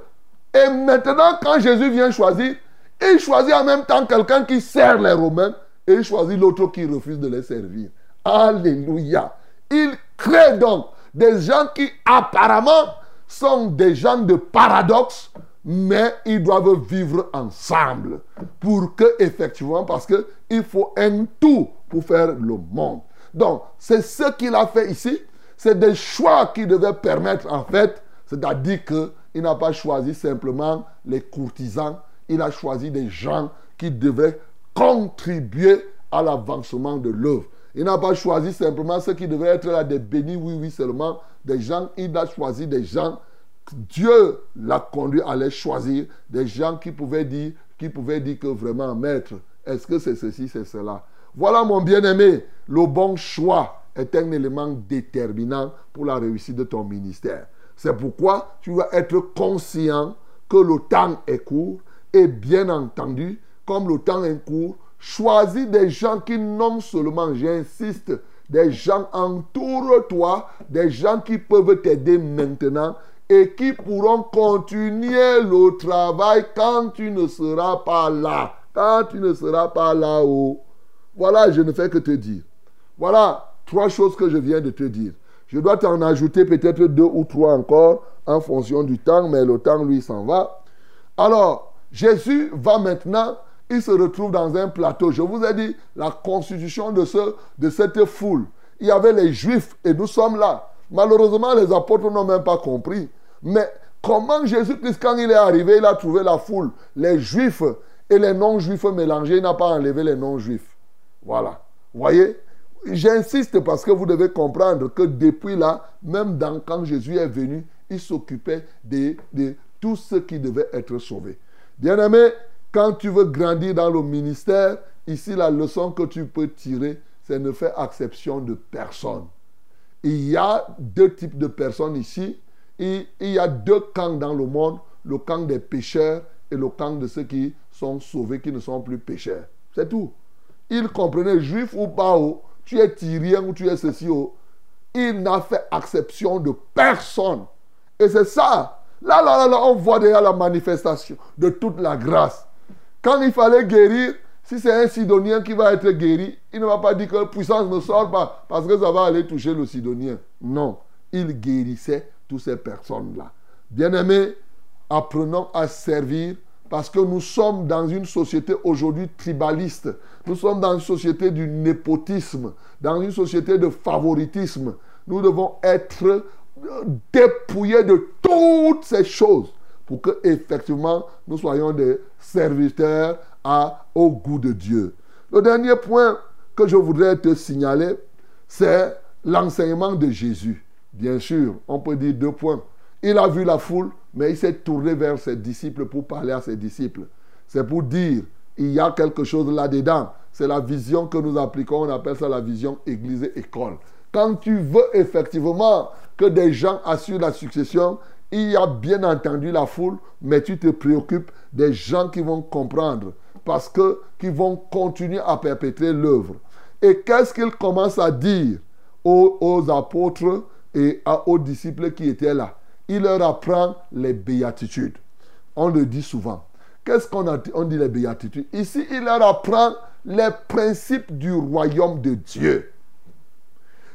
Et maintenant, quand Jésus vient choisir, il choisit en même temps quelqu'un qui sert les Romains et il choisit l'autre qui refuse de les servir. Alléluia. Il crée donc des gens qui apparemment sont des gens de paradoxe, mais ils doivent vivre ensemble pour que effectivement parce que il faut un tout pour faire le monde. Donc, c'est ce qu'il a fait ici, c'est des choix qui devaient permettre en fait, c'est-à-dire que il n'a pas choisi simplement les courtisans, il a choisi des gens qui devaient contribuer à l'avancement de l'œuvre. Il n'a pas choisi simplement ceux qui devaient être là des bénis, oui, oui, seulement des gens. Il a choisi des gens. Dieu l'a conduit à les choisir. Des gens qui pouvaient dire, qui pouvaient dire que vraiment, maître, est-ce que c'est ceci, c'est cela? Voilà, mon bien-aimé, le bon choix est un élément déterminant pour la réussite de ton ministère. C'est pourquoi tu vas être conscient que le temps est court et bien entendu, comme le temps est court, choisis des gens qui non seulement, j'insiste, des gens entoure-toi, des gens qui peuvent t'aider maintenant et qui pourront continuer le travail quand tu ne seras pas là. Quand tu ne seras pas là-haut. Voilà, je ne fais que te dire. Voilà trois choses que je viens de te dire. Je dois t'en ajouter peut-être deux ou trois encore en fonction du temps, mais le temps, lui, s'en va. Alors, Jésus va maintenant, il se retrouve dans un plateau. Je vous ai dit la constitution de, ce, de cette foule. Il y avait les Juifs et nous sommes là. Malheureusement, les apôtres n'ont même pas compris. Mais comment Jésus-Christ, quand il est arrivé, il a trouvé la foule, les Juifs et les non-Juifs mélangés, il n'a pas enlevé les non-Juifs. Voilà. Voyez? J'insiste parce que vous devez comprendre que depuis là, même quand Jésus est venu, il s'occupait de, de tout ce qui devait être sauvé. Bien-aimé, quand tu veux grandir dans le ministère, ici la leçon que tu peux tirer, c'est ne faire exception de personne. Il y a deux types de personnes ici. Il, y a deux camps dans le monde, le camp des pécheurs et le camp de ceux qui sont sauvés, qui ne sont plus pécheurs. C'est tout. Il comprenait, juif ou pas, oh, tu es tyrien ou tu es ceci, oh. il n'a fait exception de personne. Et c'est ça. Là, là, là, là, on voit déjà la manifestation de toute la grâce. Quand il fallait guérir, si c'est un Sidonien qui va être guéri, il ne va pas dire que la puissance ne sort pas parce que ça va aller toucher le Sidonien. Non, il guérissait toutes ces personnes-là. Bien-aimés, apprenons à servir parce que nous sommes dans une société aujourd'hui tribaliste. Nous sommes dans une société du népotisme, dans une société de favoritisme. Nous devons être dépouillés de toutes ces choses pour que effectivement nous soyons des serviteurs au goût de Dieu. Le dernier point que je voudrais te signaler, c'est l'enseignement de Jésus. Bien sûr, on peut dire deux points. Il a vu la foule, mais il s'est tourné vers ses disciples pour parler à ses disciples. C'est pour dire, il y a quelque chose là-dedans. C'est la vision que nous appliquons, on appelle ça la vision église-école. Quand tu veux effectivement que des gens assurent la succession, il y a bien entendu la foule, mais tu te préoccupes des gens qui vont comprendre, parce que qui vont continuer à perpétrer l'œuvre. Et qu'est-ce qu'il commence à dire aux, aux apôtres et aux disciples qui étaient là Il leur apprend les béatitudes. On le dit souvent. Qu'est-ce qu'on on dit les béatitudes Ici, il leur apprend les principes du royaume de Dieu.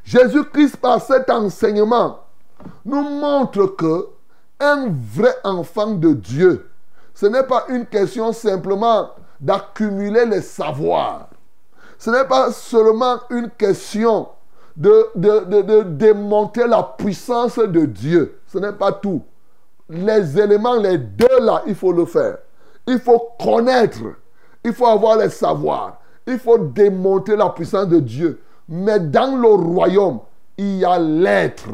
Jésus-Christ, par cet enseignement, nous montre que un vrai enfant de Dieu, ce n'est pas une question simplement d'accumuler les savoirs. Ce n'est pas seulement une question de, de, de- démontrer la puissance de Dieu. Ce n'est pas tout. Les éléments, les deux là, il faut le faire. Il faut connaître. Il faut avoir les savoirs. Il faut démontrer la puissance de Dieu. Mais dans le royaume, il y a l'être,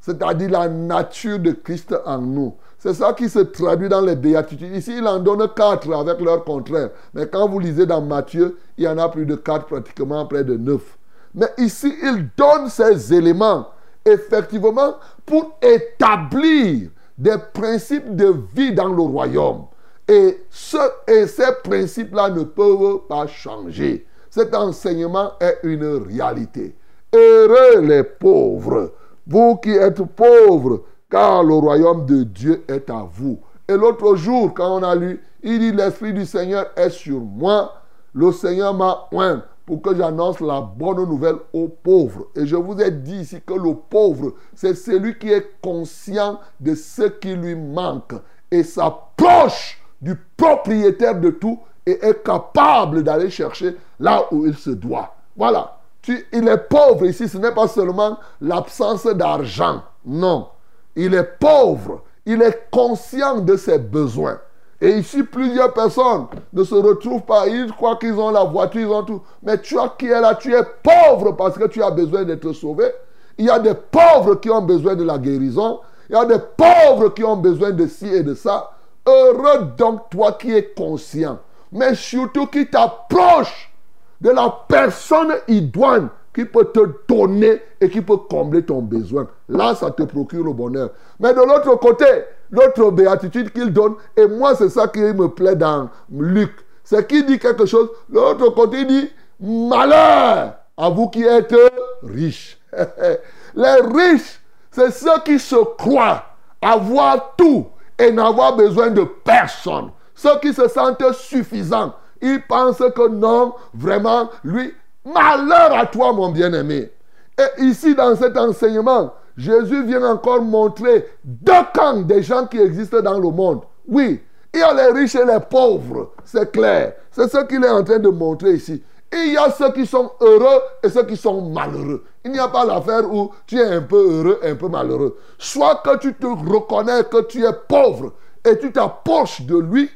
c'est-à-dire la nature de Christ en nous. C'est ça qui se traduit dans les béatitudes. Ici, il en donne quatre avec leur contraire. Mais quand vous lisez dans Matthieu, il y en a plus de quatre, pratiquement près de neuf. Mais ici, il donne ces éléments, effectivement, pour établir des principes de vie dans le royaume. Et, et ces principes-là ne peuvent pas changer. Cet enseignement est une réalité. Heureux les pauvres, vous qui êtes pauvres, car le royaume de Dieu est à vous. Et l'autre jour, quand on a lu, il dit, l'Esprit du Seigneur est sur moi. Le Seigneur m'a oint pour que j'annonce la bonne nouvelle aux pauvres. Et je vous ai dit ici que le pauvre, c'est celui qui est conscient de ce qui lui manque et s'approche du propriétaire de tout et est capable d'aller chercher là où il se doit. Voilà. Il est pauvre ici, ce n'est pas seulement l'absence d'argent. Non. Il est pauvre. Il est conscient de ses besoins. Et ici, plusieurs personnes ne se retrouvent pas. Ils croient qu'ils ont la voiture, ils ont tout. Mais toi qui es là, tu es pauvre parce que tu as besoin d'être sauvé. Il y a des pauvres qui ont besoin de la guérison. Il y a des pauvres qui ont besoin de ci et de ça. Heureux donc toi qui es conscient. Mais surtout qui t'approche de la personne idoine qui peut te donner et qui peut combler ton besoin. Là, ça te procure le bonheur. Mais de l'autre côté, l'autre béatitude qu'il donne, et moi, c'est ça qui me plaît dans Luc, c'est qu'il dit quelque chose. L'autre côté, il dit Malheur à vous qui êtes riches. Les riches, c'est ceux qui se croient avoir tout et n'avoir besoin de personne. Ceux qui se sentent suffisants. Ils pensent que non, vraiment, lui, Malheur à toi, mon bien-aimé. Et ici, dans cet enseignement, Jésus vient encore montrer deux camps des gens qui existent dans le monde. Oui, il y a les riches et les pauvres, c'est clair. C'est ce qu'il est en train de montrer ici. Il y a ceux qui sont heureux et ceux qui sont malheureux. Il n'y a pas l'affaire où tu es un peu heureux, un peu malheureux. Soit que tu te reconnais que tu es pauvre et tu t'approches de lui,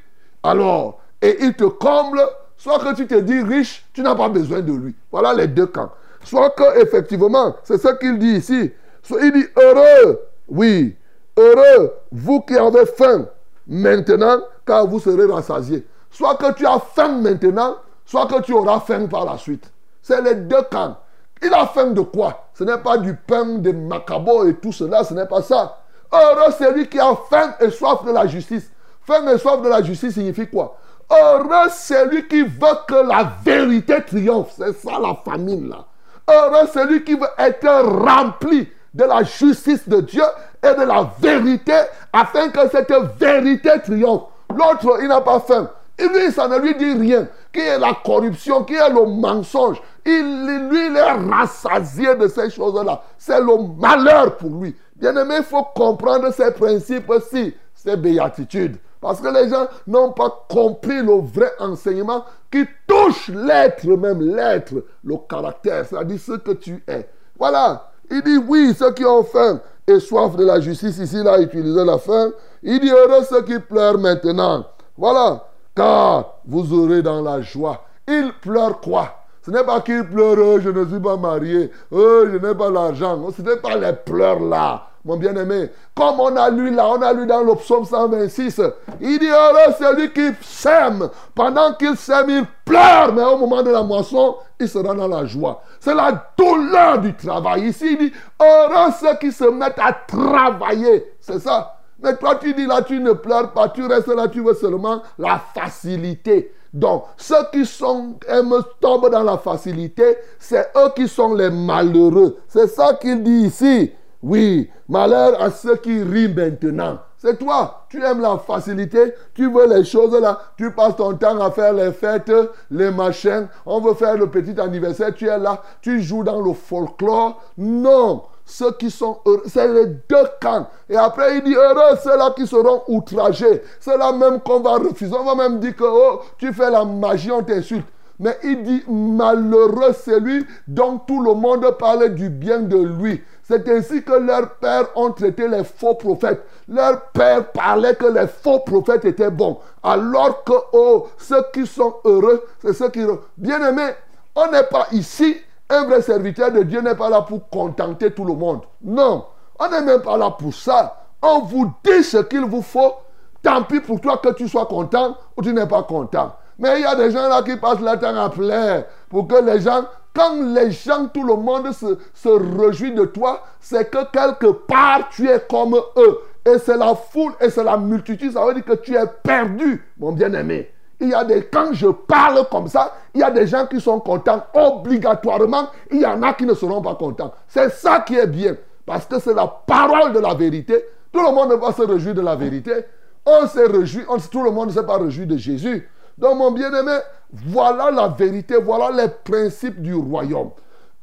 alors, et il te comble, soit que tu te dis riche, tu n'as pas besoin de lui. Voilà les deux camps. Soit que, effectivement, c'est ce qu'il dit ici. Soit il dit heureux, oui, heureux, vous qui avez faim maintenant, car vous serez rassasiés. Soit que tu as faim maintenant, soit que tu auras faim par la suite. C'est les deux camps. Il a faim de quoi? Ce n'est pas du pain de macabo et tout cela, ce n'est pas ça. Heureux celui qui a faim et soif de la justice. Faim et soif de la justice signifie quoi? Heureux celui qui veut que la vérité triomphe. C'est ça la famine là. Heureux celui qui veut être rempli de la justice de Dieu et de la vérité afin que cette vérité triomphe. L'autre, il n'a pas faim. Lui, ça ne lui dit rien. Qui est la corruption, qui est le mensonge? Il, lui, il est rassasié de ces choses-là. C'est le malheur pour lui. Bien aimé, il faut comprendre ces principes-ci, ces béatitudes. Parce que les gens n'ont pas compris le vrai enseignement qui touche l'être même, l'être, le caractère, c'est-à-dire ce que tu es. Voilà. Il dit oui, ceux qui ont faim et soif de la justice, ici, il a utilisé la faim. Il dit heureux ceux qui pleurent maintenant. Voilà. Car vous aurez dans la joie. Il pleure quoi? Ce n'est pas qu'il pleure, oh, je ne suis pas marié, oh, je n'ai pas l'argent. Ce n'est pas les pleurs là mon bien-aimé. Comme on a lu là, on a lu dans le psaume 126, il dit heureux celui qui sème. Pendant qu'il sème, il pleure, mais au moment de la moisson, il sera dans la joie. C'est la douleur du travail. Ici, il dit heureux ceux qui se mettent à travailler. C'est ça. Mais toi, tu dis là, tu ne pleures pas, tu restes là, tu veux seulement la facilité. Donc, ceux qui sont, aiment, tombent dans la facilité, c'est eux qui sont les malheureux. C'est ça qu'il dit ici. Oui, malheur à ceux qui rient maintenant. C'est toi, tu aimes la facilité, tu veux les choses là, tu passes ton temps à faire les fêtes, les machins, on veut faire le petit anniversaire, tu es là, tu joues dans le folklore. Non, ceux qui sont heureux, c'est les deux camps. Et après, il dit heureux ceux-là qui seront outragés, ceux-là même qu'on va refuser. On va même dire que oh, tu fais la magie, on t'insulte. Mais il dit malheureux celui dont tout le monde parle du bien de lui. C'est ainsi que leurs pères ont traité les faux prophètes. Leurs pères parlaient que les faux prophètes étaient bons. Alors que oh, ceux qui sont heureux, c'est ceux qui... Bien aimés, on n'est pas ici. Un vrai serviteur de Dieu n'est pas là pour contenter tout le monde. Non, on n'est même pas là pour ça. On vous dit ce qu'il vous faut. Tant pis pour toi que tu sois content ou tu n'es pas content. Mais il y a des gens là qui passent leur temps à plaire pour que les gens, quand les gens, tout le monde se, se réjouit de toi, c'est que quelque part tu es comme eux. Et c'est la foule et c'est la multitude, ça veut dire que tu es perdu, mon bien-aimé. Il y a des, quand je parle comme ça, il y a des gens qui sont contents obligatoirement, il y en a qui ne seront pas contents. C'est ça qui est bien, parce que c'est la parole de la vérité. Tout le monde va se réjouir de la vérité. On s'est réjoui, on, tout le monde ne s'est pas réjoui de Jésus. Donc, mon bien-aimé, voilà la vérité, voilà les principes du royaume.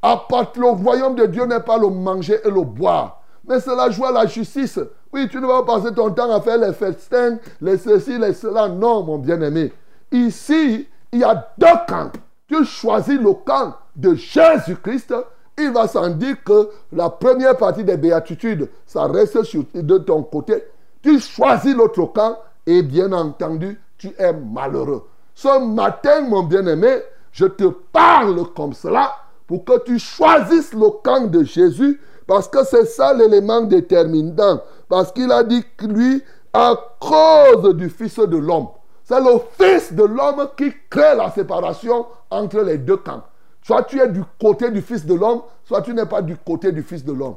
À part, le royaume de Dieu n'est pas le manger et le boire, mais c'est la joie, la justice. Oui, tu ne vas pas passer ton temps à faire les festins, les ceci, les cela. Non, mon bien-aimé. Ici, il y a deux camps. Tu choisis le camp de Jésus-Christ. Il va sans dire que la première partie des béatitudes, ça reste sur, de ton côté. Tu choisis l'autre camp et bien entendu, tu es malheureux. Ce matin, mon bien-aimé, je te parle comme cela pour que tu choisisses le camp de Jésus parce que c'est ça l'élément déterminant. Parce qu'il a dit que lui, à cause du Fils de l'homme, c'est le Fils de l'homme qui crée la séparation entre les deux camps. Soit tu es du côté du Fils de l'homme, soit tu n'es pas du côté du Fils de l'homme.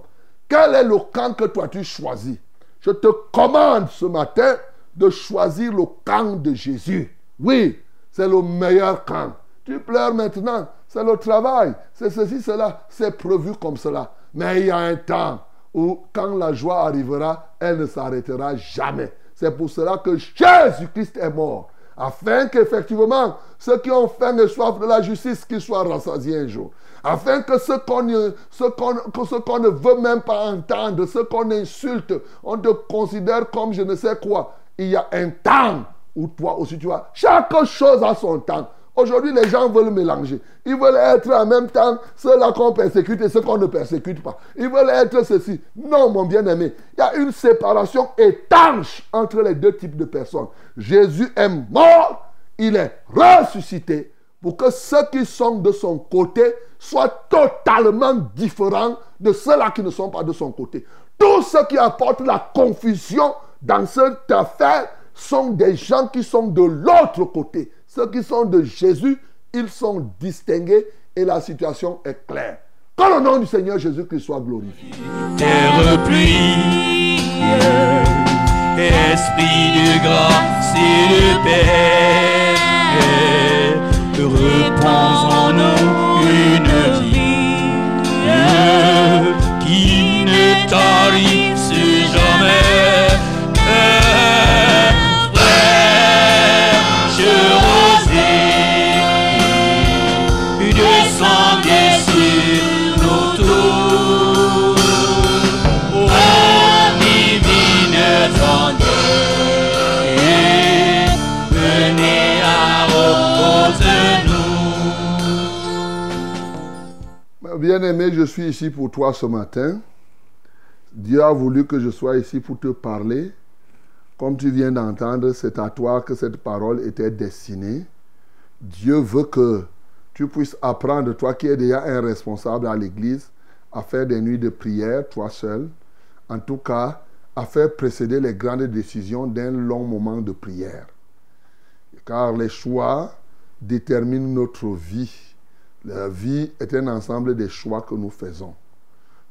Quel est le camp que toi tu choisis? Je te commande ce matin de choisir le camp de Jésus. Oui, c'est le meilleur camp. Tu pleures maintenant, c'est le travail, c'est ceci, cela, c'est prévu comme cela. Mais il y a un temps où, quand la joie arrivera, elle ne s'arrêtera jamais. C'est pour cela que Jésus-Christ est mort. afin qu'effectivement, ceux qui ont faim et soif de la justice, qu'ils soient rassasiés un jour. Afin que ce qu'on ne, veut même pas entendre, ce qu'on insulte, on te considère comme je ne sais quoi. Il y a un temps où toi aussi tu vois, chaque chose a son temps. Aujourd'hui, les gens veulent mélanger. Ils veulent être en même temps ceux-là qu'on persécute et ceux qu'on ne persécute pas. Ils veulent être ceci. Non, mon bien-aimé. Il y a une séparation étanche entre les deux types de personnes. Jésus est mort, il est ressuscité pour que ceux qui sont de son côté soient totalement différents de ceux-là qui ne sont pas de son côté. Tous ceux qui apportent la confusion dans cette affaire sont des gens qui sont de l'autre côté. Ceux qui sont de Jésus, ils sont distingués et la situation est claire. Que le nom du Seigneur Jésus-Christ soit glorifié. terre pluie. Esprit de grâce et de paix, en nous une vie qui ne Bien-aimé, je suis ici pour toi ce matin. Dieu a voulu que je sois ici pour te parler. Comme tu viens d'entendre, c'est à toi que cette parole était destinée. Dieu veut que tu puisses apprendre, toi qui es déjà un responsable à l'église, à faire des nuits de prière, toi seul. En tout cas, à faire précéder les grandes décisions d'un long moment de prière. Car les choix déterminent notre vie. La vie est un ensemble des choix que nous faisons.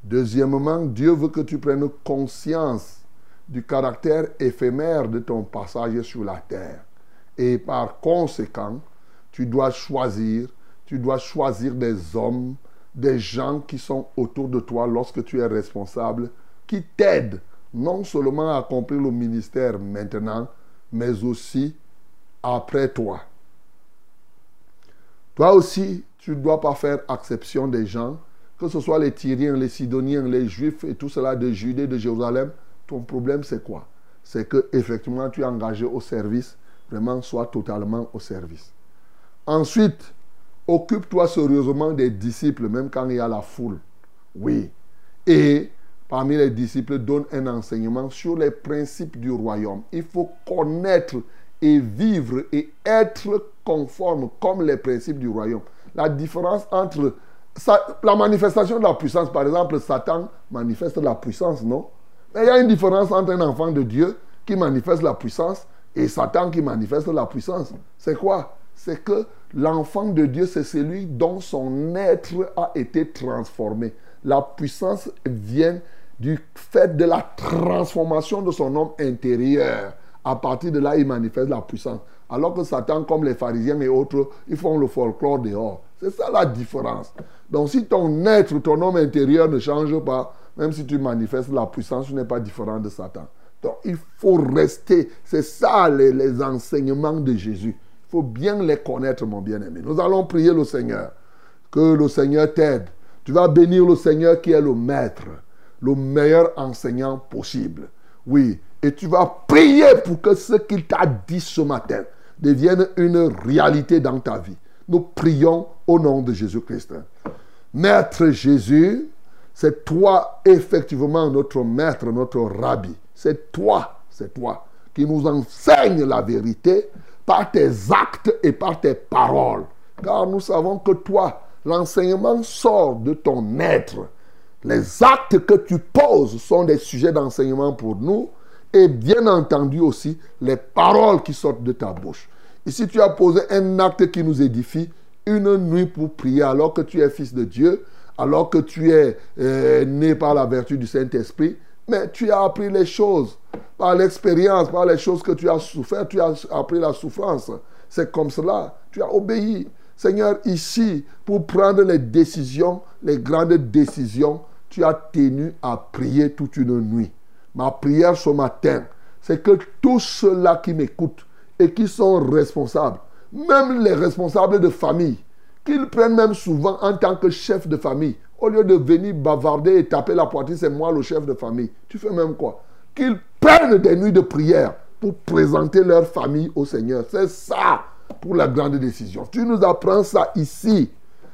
Deuxièmement, Dieu veut que tu prennes conscience du caractère éphémère de ton passage sur la terre. Et par conséquent, tu dois choisir, tu dois choisir des hommes, des gens qui sont autour de toi lorsque tu es responsable, qui t'aident non seulement à accomplir le ministère maintenant, mais aussi après toi. Toi aussi, tu ne dois pas faire exception des gens, que ce soit les Tyriens, les Sidoniens, les Juifs et tout cela de Judée, de Jérusalem. Ton problème, c'est quoi? C'est que effectivement, tu es engagé au service, vraiment, sois totalement au service. Ensuite, occupe-toi sérieusement des disciples, même quand il y a la foule. Oui. Et parmi les disciples, donne un enseignement sur les principes du royaume. Il faut connaître et vivre et être conforme comme les principes du royaume. La différence entre la manifestation de la puissance, par exemple, Satan manifeste la puissance, non? Mais il y a une différence entre un enfant de Dieu qui manifeste la puissance et Satan qui manifeste la puissance. C'est quoi? C'est que l'enfant de Dieu, c'est celui dont son être a été transformé. La puissance vient du fait de la transformation de son homme intérieur. À partir de là, il manifeste la puissance. Alors que Satan, comme les pharisiens et autres, ils font le folklore dehors. C'est ça la différence. Donc si ton être, ton homme intérieur ne change pas, même si tu manifestes la puissance, tu n'es pas différent de Satan. Donc il faut rester. C'est ça les, les enseignements de Jésus. Il faut bien les connaître, mon bien-aimé. Nous allons prier le Seigneur. Que le Seigneur t'aide. Tu vas bénir le Seigneur qui est le maître, le meilleur enseignant possible. Oui. Et tu vas prier pour que ce qu'il t'a dit ce matin devienne une réalité dans ta vie. Nous prions au nom de Jésus-Christ. Maître Jésus, c'est toi effectivement notre maître, notre rabbi. C'est toi, c'est toi qui nous enseigne la vérité par tes actes et par tes paroles. Car nous savons que toi, l'enseignement sort de ton être. Les actes que tu poses sont des sujets d'enseignement pour nous et bien entendu aussi les paroles qui sortent de ta bouche. Ici, tu as posé un acte qui nous édifie, une nuit pour prier alors que tu es fils de Dieu, alors que tu es euh, né par la vertu du Saint-Esprit, mais tu as appris les choses par l'expérience, par les choses que tu as souffert, tu as appris la souffrance. C'est comme cela, tu as obéi. Seigneur, ici, pour prendre les décisions, les grandes décisions, tu as tenu à prier toute une nuit. Ma prière ce matin, c'est que tous ceux-là qui m'écoutent, et qui sont responsables, même les responsables de famille, qu'ils prennent même souvent en tant que chef de famille, au lieu de venir bavarder et taper la poitrine, c'est moi le chef de famille. Tu fais même quoi? Qu'ils prennent des nuits de prière pour présenter leur famille au Seigneur. C'est ça pour la grande décision. Tu nous apprends ça ici.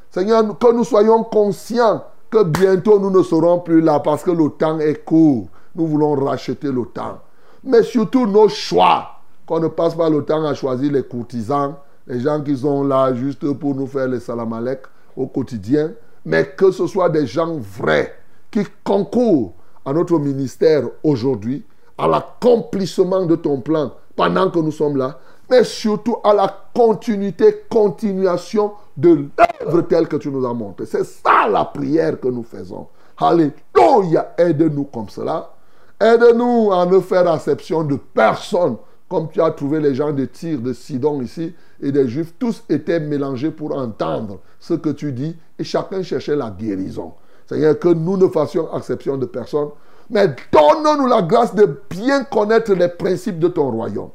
Seigneur, que nous soyons conscients que bientôt nous ne serons plus là parce que le temps est court. Nous voulons racheter le temps. Mais surtout nos choix. Qu'on ne passe pas le temps à choisir les courtisans, les gens qui sont là juste pour nous faire les salamalek au quotidien. Mais que ce soit des gens vrais qui concourent à notre ministère aujourd'hui, à l'accomplissement de ton plan pendant que nous sommes là, mais surtout à la continuité, continuation de l'œuvre telle que tu nous as montré. C'est ça la prière que nous faisons. Alléluia, aide-nous comme cela. Aide-nous à ne faire exception de personne, comme tu as trouvé les gens de Tyr, de Sidon ici, et des Juifs. Tous étaient mélangés pour entendre ce que tu dis, et chacun cherchait la guérison. C'est-à-dire que nous ne fassions exception de personne, mais donne-nous la grâce de bien connaître les principes de ton royaume.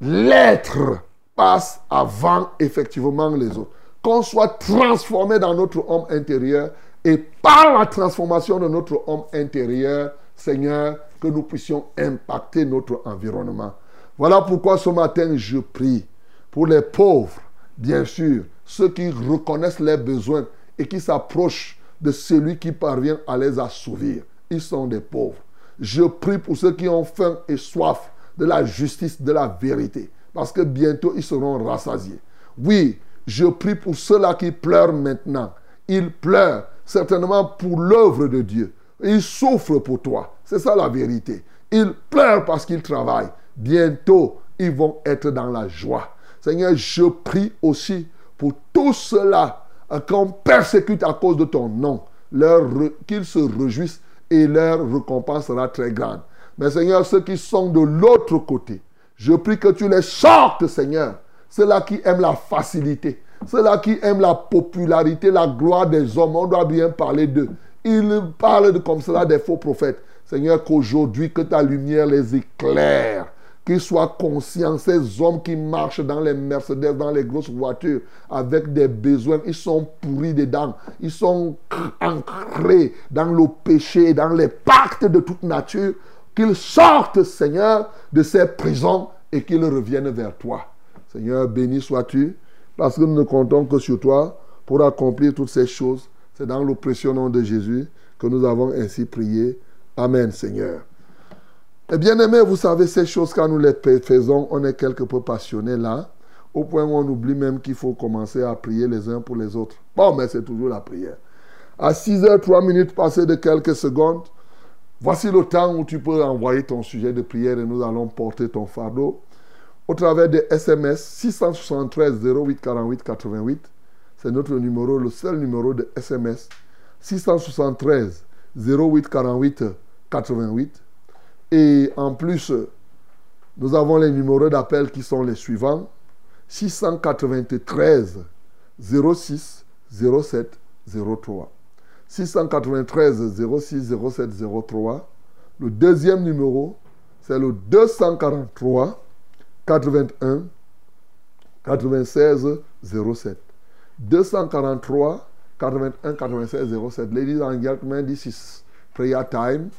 L'être passe avant effectivement les autres. Qu'on soit transformé dans notre homme intérieur et par la transformation de notre homme intérieur, Seigneur, que nous puissions impacter notre environnement. Voilà pourquoi ce matin, je prie pour les pauvres, bien sûr, ceux qui reconnaissent leurs besoins et qui s'approchent de celui qui parvient à les assouvir. Ils sont des pauvres. Je prie pour ceux qui ont faim et soif de la justice, de la vérité, parce que bientôt ils seront rassasiés. Oui, je prie pour ceux-là qui pleurent maintenant. Ils pleurent certainement pour l'œuvre de Dieu. Ils souffrent pour toi. C'est ça la vérité. Ils pleurent parce qu'ils travaillent. Bientôt, ils vont être dans la joie. Seigneur, je prie aussi pour tous ceux-là euh, qu'on persécute à cause de ton nom, qu'ils se réjouissent et leur récompense sera très grande. Mais Seigneur, ceux qui sont de l'autre côté, je prie que tu les sortes, Seigneur. Ceux-là qui aiment la facilité, ceux-là qui aiment la popularité, la gloire des hommes, on doit bien parler d'eux. Ils parlent comme cela des faux prophètes. Seigneur, qu'aujourd'hui, que ta lumière les éclaire. Qu'ils soient conscients, ces hommes qui marchent dans les Mercedes, dans les grosses voitures, avec des besoins, ils sont pourris dedans. Ils sont ancrés dans le péché, dans les pactes de toute nature. Qu'ils sortent, Seigneur, de ces prisons et qu'ils reviennent vers toi. Seigneur, béni sois-tu, parce que nous ne comptons que sur toi pour accomplir toutes ces choses. C'est dans le précieux nom de Jésus que nous avons ainsi prié. Amen, Seigneur. Et bien aimé, vous savez, ces choses, quand nous les faisons, on est quelque peu passionné là, au point où on oublie même qu'il faut commencer à prier les uns pour les autres. Bon, mais c'est toujours la prière. À 6 h 3 minutes passées de quelques secondes, voici le temps où tu peux envoyer ton sujet de prière et nous allons porter ton fardeau au travers de SMS 673 08 48 88. C'est notre numéro, le seul numéro de SMS 673 08 48 88. Et en plus, nous avons les numéros d'appel qui sont les suivants 693 06 07 03. 693 06 07 03. Le deuxième numéro, c'est le 243 81 96 07. 243 81 96 07. Ladies and gentlemen, this is prayer time.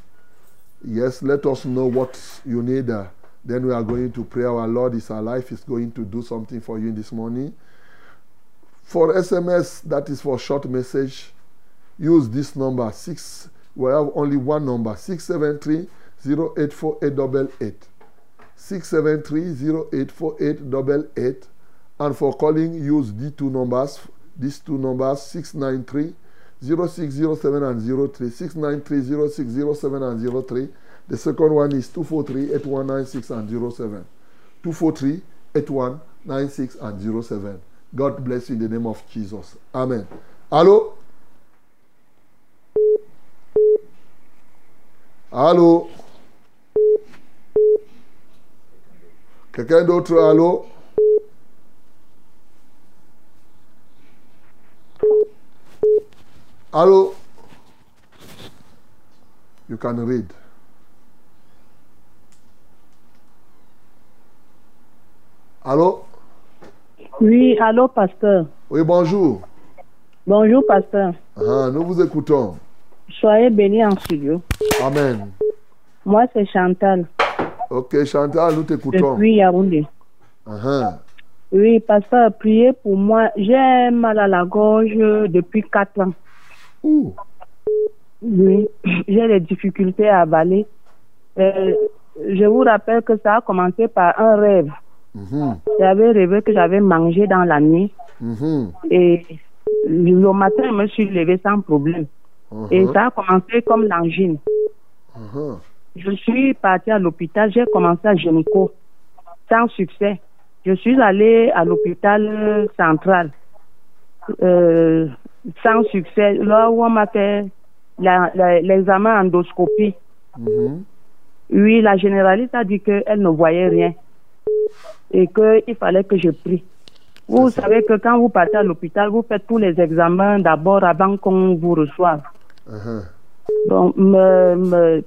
Yes, let us know what you need. uh, then we are going to pray. Our Lord is alive. He's going to do something for you this morning. For SMS, that is for short message, use this number. Six. We have only one number. 673 084888. 673 084888. And for calling, use these two numbers. These two numbers 693 0607 and 03. 693 0607 and 03. The second one is 243 8196 and 07. 243 8196 and 07. God bless you in the name of Jesus. Amen. Allô? Allô? Quelqu'un d'autre? Allô? Allô? You can read. Allô Oui, allô, pasteur. Oui, bonjour. Bonjour, pasteur. Ah, nous vous écoutons. Soyez bénis en studio. Amen. Moi, c'est Chantal, Ok, Chantal, nous t'écoutons. depuis Yaoundé. Ah, ah. Oui, pasteur, priez pour moi. J'ai mal à la gorge depuis 4 ans. Oui, j'ai des difficultés à avaler. Euh, je vous rappelle que ça a commencé par un rêve. Mhm, J'avais rêvé que j'avais mangé dans la nuit mhm, et le matin, je me suis levée sans problème. Et mhm, ça a commencé comme l'angine. mhm. Je suis partie à l'hôpital, j'ai commencé à gynéco, sans succès. Je suis allée à l'hôpital central, euh, sans succès, là où on m'a fait l'examen endoscopie. Mhm. Oui, la généraliste a dit qu'elle ne voyait rien et qu'il fallait que je prie. Vous savez que quand vous partez à l'hôpital, vous faites tous les examens d'abord avant qu'on vous reçoive. Mhm. Donc, me- me-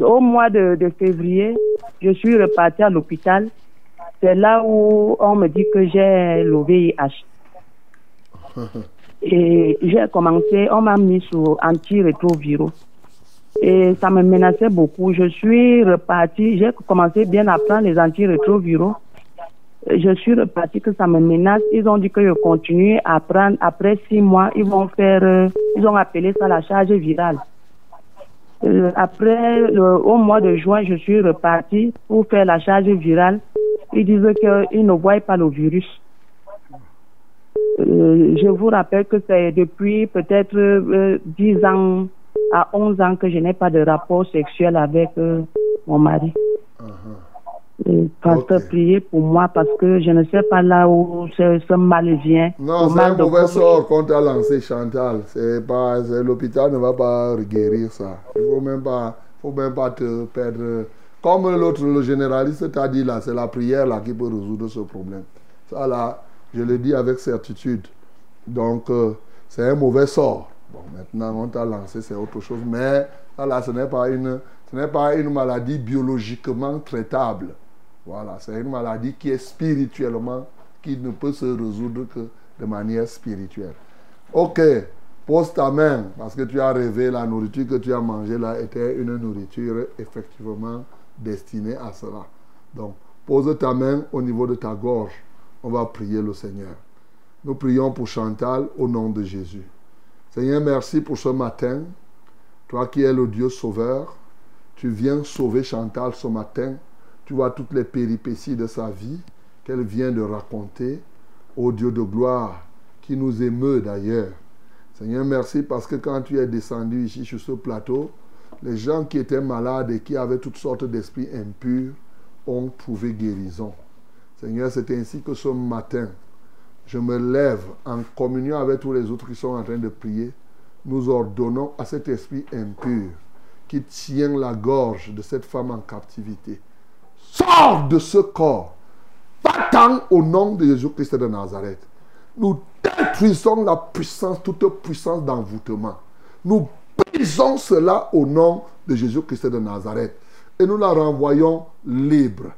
au mois de, de février, je suis repartie à l'hôpital. C'est là où on me dit que j'ai le VIH. Et j'ai commencé, on m'a mis sur antirétroviraux. Et ça me menaçait beaucoup. Je suis repartie, j'ai commencé bien à prendre les antirétroviraux. Je suis repartie que ça me menace. Ils ont dit que je continue à prendre. Après six mois, ils vont faire, euh, ils ont appelé ça la charge virale. Euh, après, le- au mois de juin, je suis repartie pour faire la charge virale. Ils disent qu'ils ne voient pas le virus. Euh, je vous rappelle que c'est depuis peut-être euh, 10 ans à 11 ans que je n'ai pas de rapport sexuel avec euh, mon mari. Euh, pasteur, priez pour moi parce que je ne sais pas là où ce, ce mal vient. Non, c'est un mauvais sort qu'on t'a lancé, Chantal. C'est pas, c'est- l'hôpital ne va pas guérir ça. Il faut même pas, faut même pas te perdre. Comme l'autre, le généraliste t'a dit là, c'est la prière là qui peut résoudre ce problème. Ça là, je le dis avec certitude. Donc, euh, c'est un mauvais sort. Bon, maintenant, on t'a lancé, c'est autre chose. Mais ça là, ce n'est pas une, ce n'est pas une maladie biologiquement traitable. Voilà, c'est une maladie qui est spirituellement, qui ne peut se résoudre que de manière spirituelle. Ok, pose ta main, parce que tu as rêvé, la nourriture que tu as mangée là était une nourriture effectivement destinée à cela. Donc, pose ta main au niveau de ta gorge. On va prier le Seigneur. Nous prions pour Chantal au nom de Jésus. Seigneur, merci pour ce matin. Toi qui es le Dieu sauveur, tu viens sauver Chantal ce matin. Tu vois toutes les péripéties de sa vie qu'elle vient de raconter. Ô Dieu de gloire, qui nous émeut d'ailleurs. Seigneur, merci parce que quand tu es descendu ici sur ce plateau, les gens qui étaient malades et qui avaient toutes sortes d'esprits impurs ont trouvé guérison. Seigneur, c'est ainsi que ce matin, je me lève en communion avec tous les autres qui sont en train de prier. Nous ordonnons à cet esprit impur qui tient la gorge de cette femme en captivité. Sors de ce corps. Va-t'en au nom de Jésus-Christ de Nazareth. Nous détruisons la puissance, toute puissance d'envoûtement. Nous brisons cela au nom de Jésus-Christ de Nazareth. Et nous la renvoyons libre.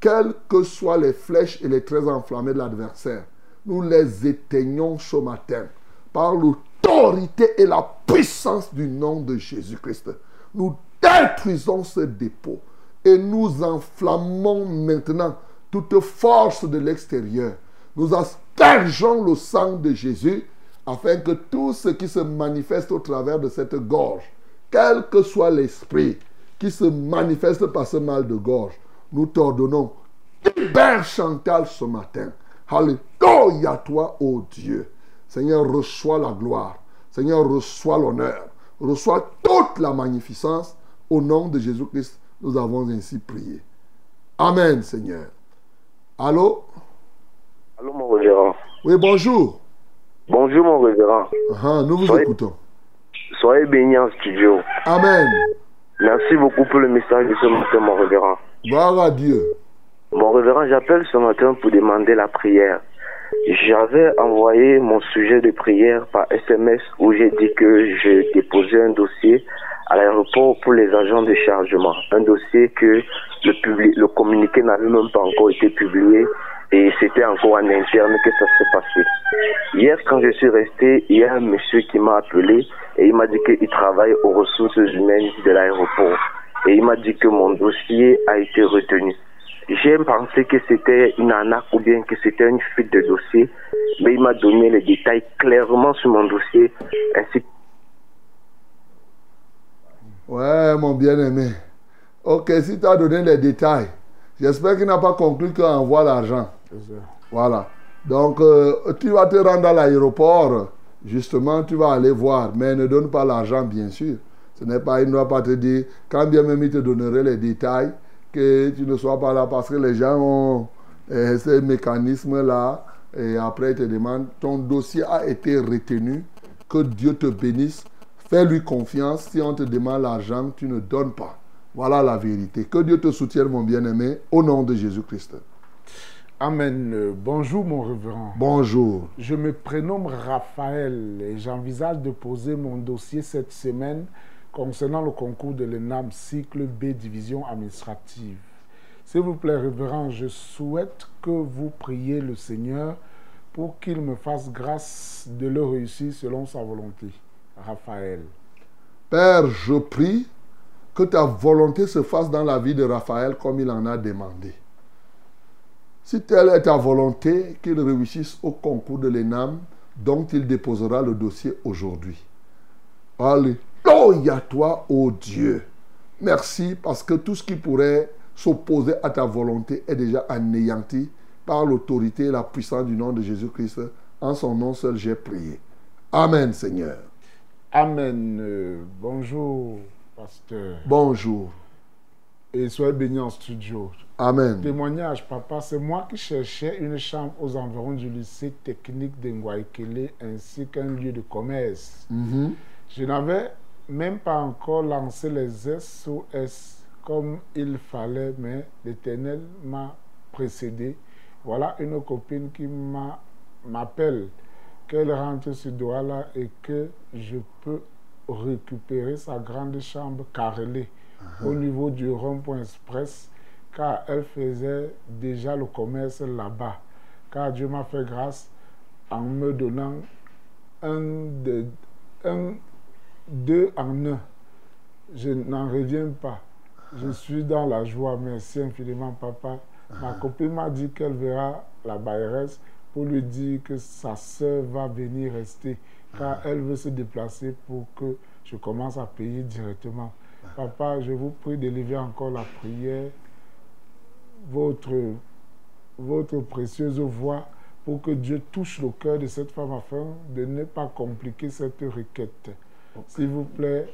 Quelles que soient les flèches et les traits enflammés de l'adversaire, nous les éteignons ce matin par l'autorité et la puissance du nom de Jésus-Christ. Nous détruisons ce dépôt et nous enflammons maintenant toute force de l'extérieur. Nous aspergeons le sang de Jésus afin que tout ce qui se manifeste au travers de cette gorge, quel que soit l'esprit qui se manifeste par ce mal de gorge, nous t'ordonnons, libère Chantal ce matin. Alléluia toi, ô Dieu. Seigneur, reçois la gloire. Seigneur, reçois l'honneur. Reçois toute la magnificence. Au nom de Jésus-Christ, nous avons ainsi prié. Amen, Seigneur. Allô? Allô, mon révérend. Oui, bonjour. Bonjour, mon révérend. Ah, nous vous Soyez- écoutons. Soyez bénis en studio. Amen. Merci beaucoup pour le message de ce matin, mon révérend. Gloire à Dieu. Mon révérend, j'appelle ce matin pour demander la prière. J'avais envoyé mon sujet de prière par SMS où j'ai dit que je déposais un dossier à l'aéroport pour les agents de chargement. Un dossier que le, publi- le communiqué n'avait même pas encore été publié et c'était encore en interne que ça s'est passé. Hier, quand je suis resté, il y a un monsieur qui m'a appelé et il m'a dit qu'il travaille aux ressources humaines de l'aéroport. Et il m'a dit que mon dossier a été retenu. J'ai pensé que c'était une arnaque ou bien que c'était une fuite de dossier, mais il m'a donné les détails clairement sur mon dossier, ainsi Ouais, mon bien-aimé. Ok, si tu as donné les détails, j'espère qu'il n'a pas conclu qu'on envoie l'argent. Voilà. Donc, euh, tu vas te rendre à l'aéroport. Justement, tu vas aller voir. Mais ne donne pas l'argent, bien sûr. Ce n'est pas, il ne va pas te dire, quand bien même il te donnerait les détails, que tu ne sois pas là parce que les gens ont euh, ces mécanismes-là. Et après, ils te demandent, ton dossier a été retenu. Que Dieu te bénisse. Fais-lui confiance. Si on te demande l'argent, tu ne donnes pas. Voilà la vérité. Que Dieu te soutienne, mon bien-aimé, au nom de Jésus-Christ. Amen. Euh, Bonjour, mon révérend. Bonjour. Je me prénomme Raphaël et j'envisage de poser mon dossier cette semaine concernant le concours de l'ENAM cycle B division administrative. S'il vous plaît, révérend, je souhaite que vous priez le Seigneur pour qu'il me fasse grâce de le réussir selon sa volonté. Raphaël. Père, je prie que ta volonté se fasse dans la vie de Raphaël comme il en a demandé. Si telle est ta volonté, qu'il réussisse au concours de l'ENAM dont il déposera le dossier aujourd'hui. Alléluia toi, ô Dieu. Merci parce que tout ce qui pourrait s'opposer à ta volonté est déjà anéanti par l'autorité et la puissance du nom de Jésus-Christ. En son nom seul, j'ai prié. Amen, Seigneur. Amen. Euh, bonjour, pasteur. Bonjour. Et soyez bénis en studio. Amen. Témoignage, papa, c'est moi qui cherchais une chambre aux environs du lycée technique de Ngwaikele ainsi qu'un lieu de commerce. Mhm. Je n'avais même pas encore lancé les SOS comme il fallait, mais l'Éternel m'a précédé. Voilà une copine qui m'a- m'appelle qu'elle rentre sur Douala et que je peux récupérer sa grande chambre carrelée au niveau du rond-point express car elle faisait déjà le commerce là-bas. Car Dieu m'a fait grâce en me donnant un, de, un deux en un. Je n'en reviens pas. Je suis dans la joie. Merci infiniment, papa. Ma copine m'a dit qu'elle verra la bailleresse pour lui dire que sa sœur va venir rester, car elle veut se déplacer pour que je commence à payer directement. Papa, je vous prie d'élever encore la prière, votre, votre précieuse voix, pour que Dieu touche le cœur de cette femme afin de ne pas compliquer cette requête. S'il vous plaît,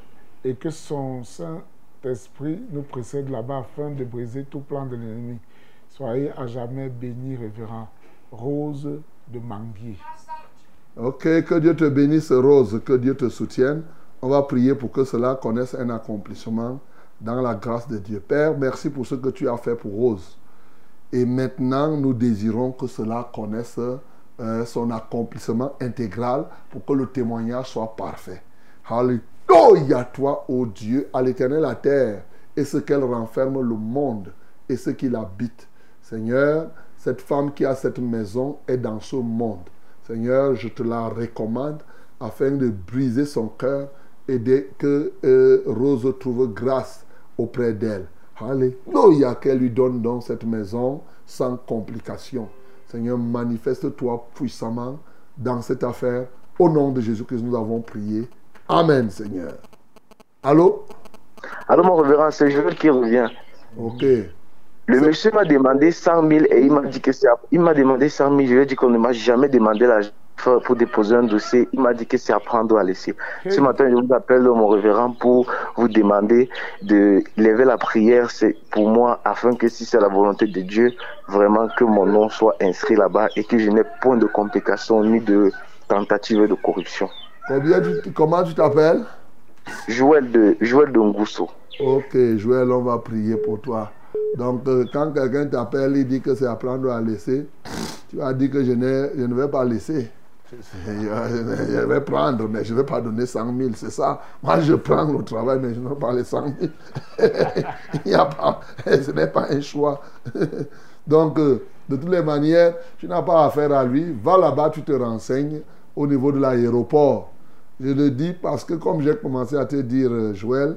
et que son Saint-Esprit nous précède là-bas afin de briser tout plan de l'ennemi. Soyez à jamais bénis, révérend. Rose de Manguier. Ok, que Dieu te bénisse, Rose, que Dieu te soutienne. On va prier pour que cela connaisse un accomplissement dans la grâce de Dieu. Père, merci pour ce que tu as fait pour Rose. Et maintenant, nous désirons que cela connaisse euh, son accomplissement intégral pour que le témoignage soit parfait. Alléluia toi, ô Dieu, à l'éternel la terre et ce qu'elle renferme le monde et ce qui l'habite. Seigneur, cette femme qui a cette maison est dans ce monde. Seigneur, je te la recommande afin de briser son cœur et de, que euh, Rose trouve grâce auprès d'elle. Alléluia, qu'elle lui donne donc cette maison sans complication. Seigneur, manifeste-toi puissamment dans cette affaire. Au nom de Jésus-Christ, nous avons prié. Amen, Seigneur. Allô? Alors, mon révérend, c'est Joël qui revient. Ok. Le monsieur m'a demandé 100 000 et il m'a dit que c'est. Il m'a demandé 100 000. Je lui ai dit qu'on ne m'a jamais demandé l'argent pour déposer un dossier. Il m'a dit que c'est à prendre ou à laisser. Ce matin, je vous appelle, mon révérend, pour vous demander de lever la prière. C'est pour moi, afin que si c'est la volonté de Dieu, vraiment que mon nom soit inscrit là-bas et que je n'ai point de complications ni de tentative de corruption. Tu- comment tu t'appelles? Joël de, Joël de Ngousso. Ok, Joël, on va prier pour toi. Donc, euh, quand quelqu'un t'appelle, il dit que c'est à prendre ou à laisser, tu vas dire que je, je ne vais pas laisser. Je je vais prendre, mais je ne vais pas donner 100 000, c'est ça. Moi, je prends le travail, mais je ne veux pas les 100 000. Il a pas, ce n'est pas un choix. Donc, euh, de toutes les manières, tu n'as pas affaire à lui. Va là-bas, tu te renseignes au niveau de l'aéroport. Je le dis parce que, comme j'ai commencé à te dire, euh, Joël,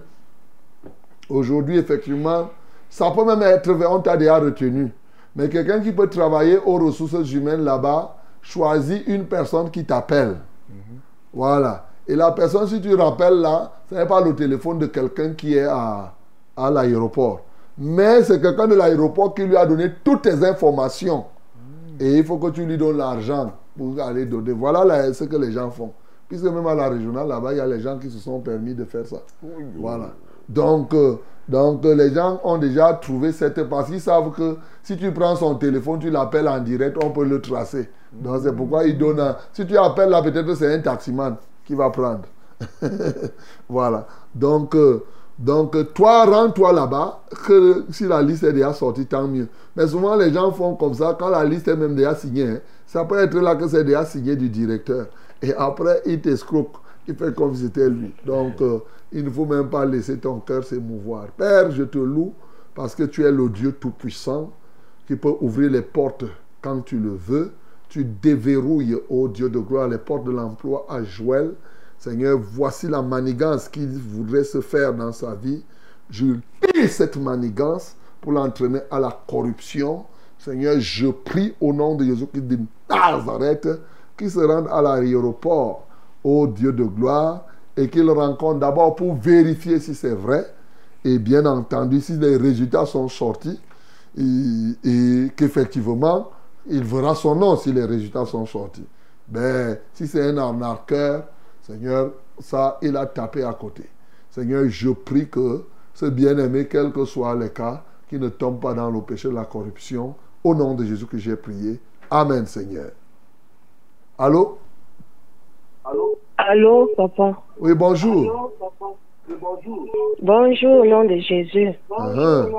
aujourd'hui, effectivement, ça peut même être, on t'a déjà retenu. Mais quelqu'un qui peut travailler aux ressources humaines là-bas, choisis une personne qui t'appelle. Voilà. Et la personne, si tu rappelles là, ce n'est pas le téléphone de quelqu'un qui est à, à l'aéroport. Mais c'est quelqu'un de l'aéroport qui lui a donné toutes tes informations. Et il faut que tu lui donnes l'argent pour aller donner. Voilà là, ce que les gens font. Puisque même à la régionale, là-bas, il y a les gens qui se sont permis de faire ça. Voilà. Donc, euh, donc euh, les gens ont déjà trouvé cette... Parce qu'ils savent que si tu prends son téléphone, tu l'appelles en direct, on peut le tracer. Donc c'est pourquoi ils donnent... un- Si tu appelles là, peut-être c'est un taximan qui va prendre. voilà. Donc, euh, donc euh, toi, rends-toi là-bas. Si la liste est déjà sortie, tant mieux. Mais souvent, les gens font comme ça. Quand la liste est même déjà signée, hein, ça peut être là que c'est déjà signé du directeur. Et après, il t'escroque. Il fait comme si c'était lui. Donc, euh, il ne faut même pas laisser ton cœur s'émouvoir. Père, je te loue parce que tu es le Dieu Tout-Puissant qui peut ouvrir les portes quand tu le veux. Tu déverrouilles, ô Dieu de gloire, les portes de l'emploi à Joël. Seigneur, voici la manigance qu'il voudrait se faire dans sa vie. Je pille cette manigance pour l'entraîner à la corruption. Seigneur, je prie au nom de Jésus-Christ de Nazareth qu'il se rende à l'aéroport, ô Dieu de gloire, et qu'il rencontre d'abord pour vérifier si c'est vrai. Et bien entendu, si les résultats sont sortis, et qu'effectivement, il verra son nom si les résultats sont sortis. Ben, si c'est un arnaqueur, Seigneur, ça, il a tapé à côté. Seigneur, je prie que ce bien-aimé, quel que soit le cas, qui ne tombe pas dans le péché de la corruption, au nom de Jésus que j'ai prié. Amen, Seigneur. Allô? Allô, papa. Oui, bonjour. Bonjour au nom de Jésus. Uh-huh.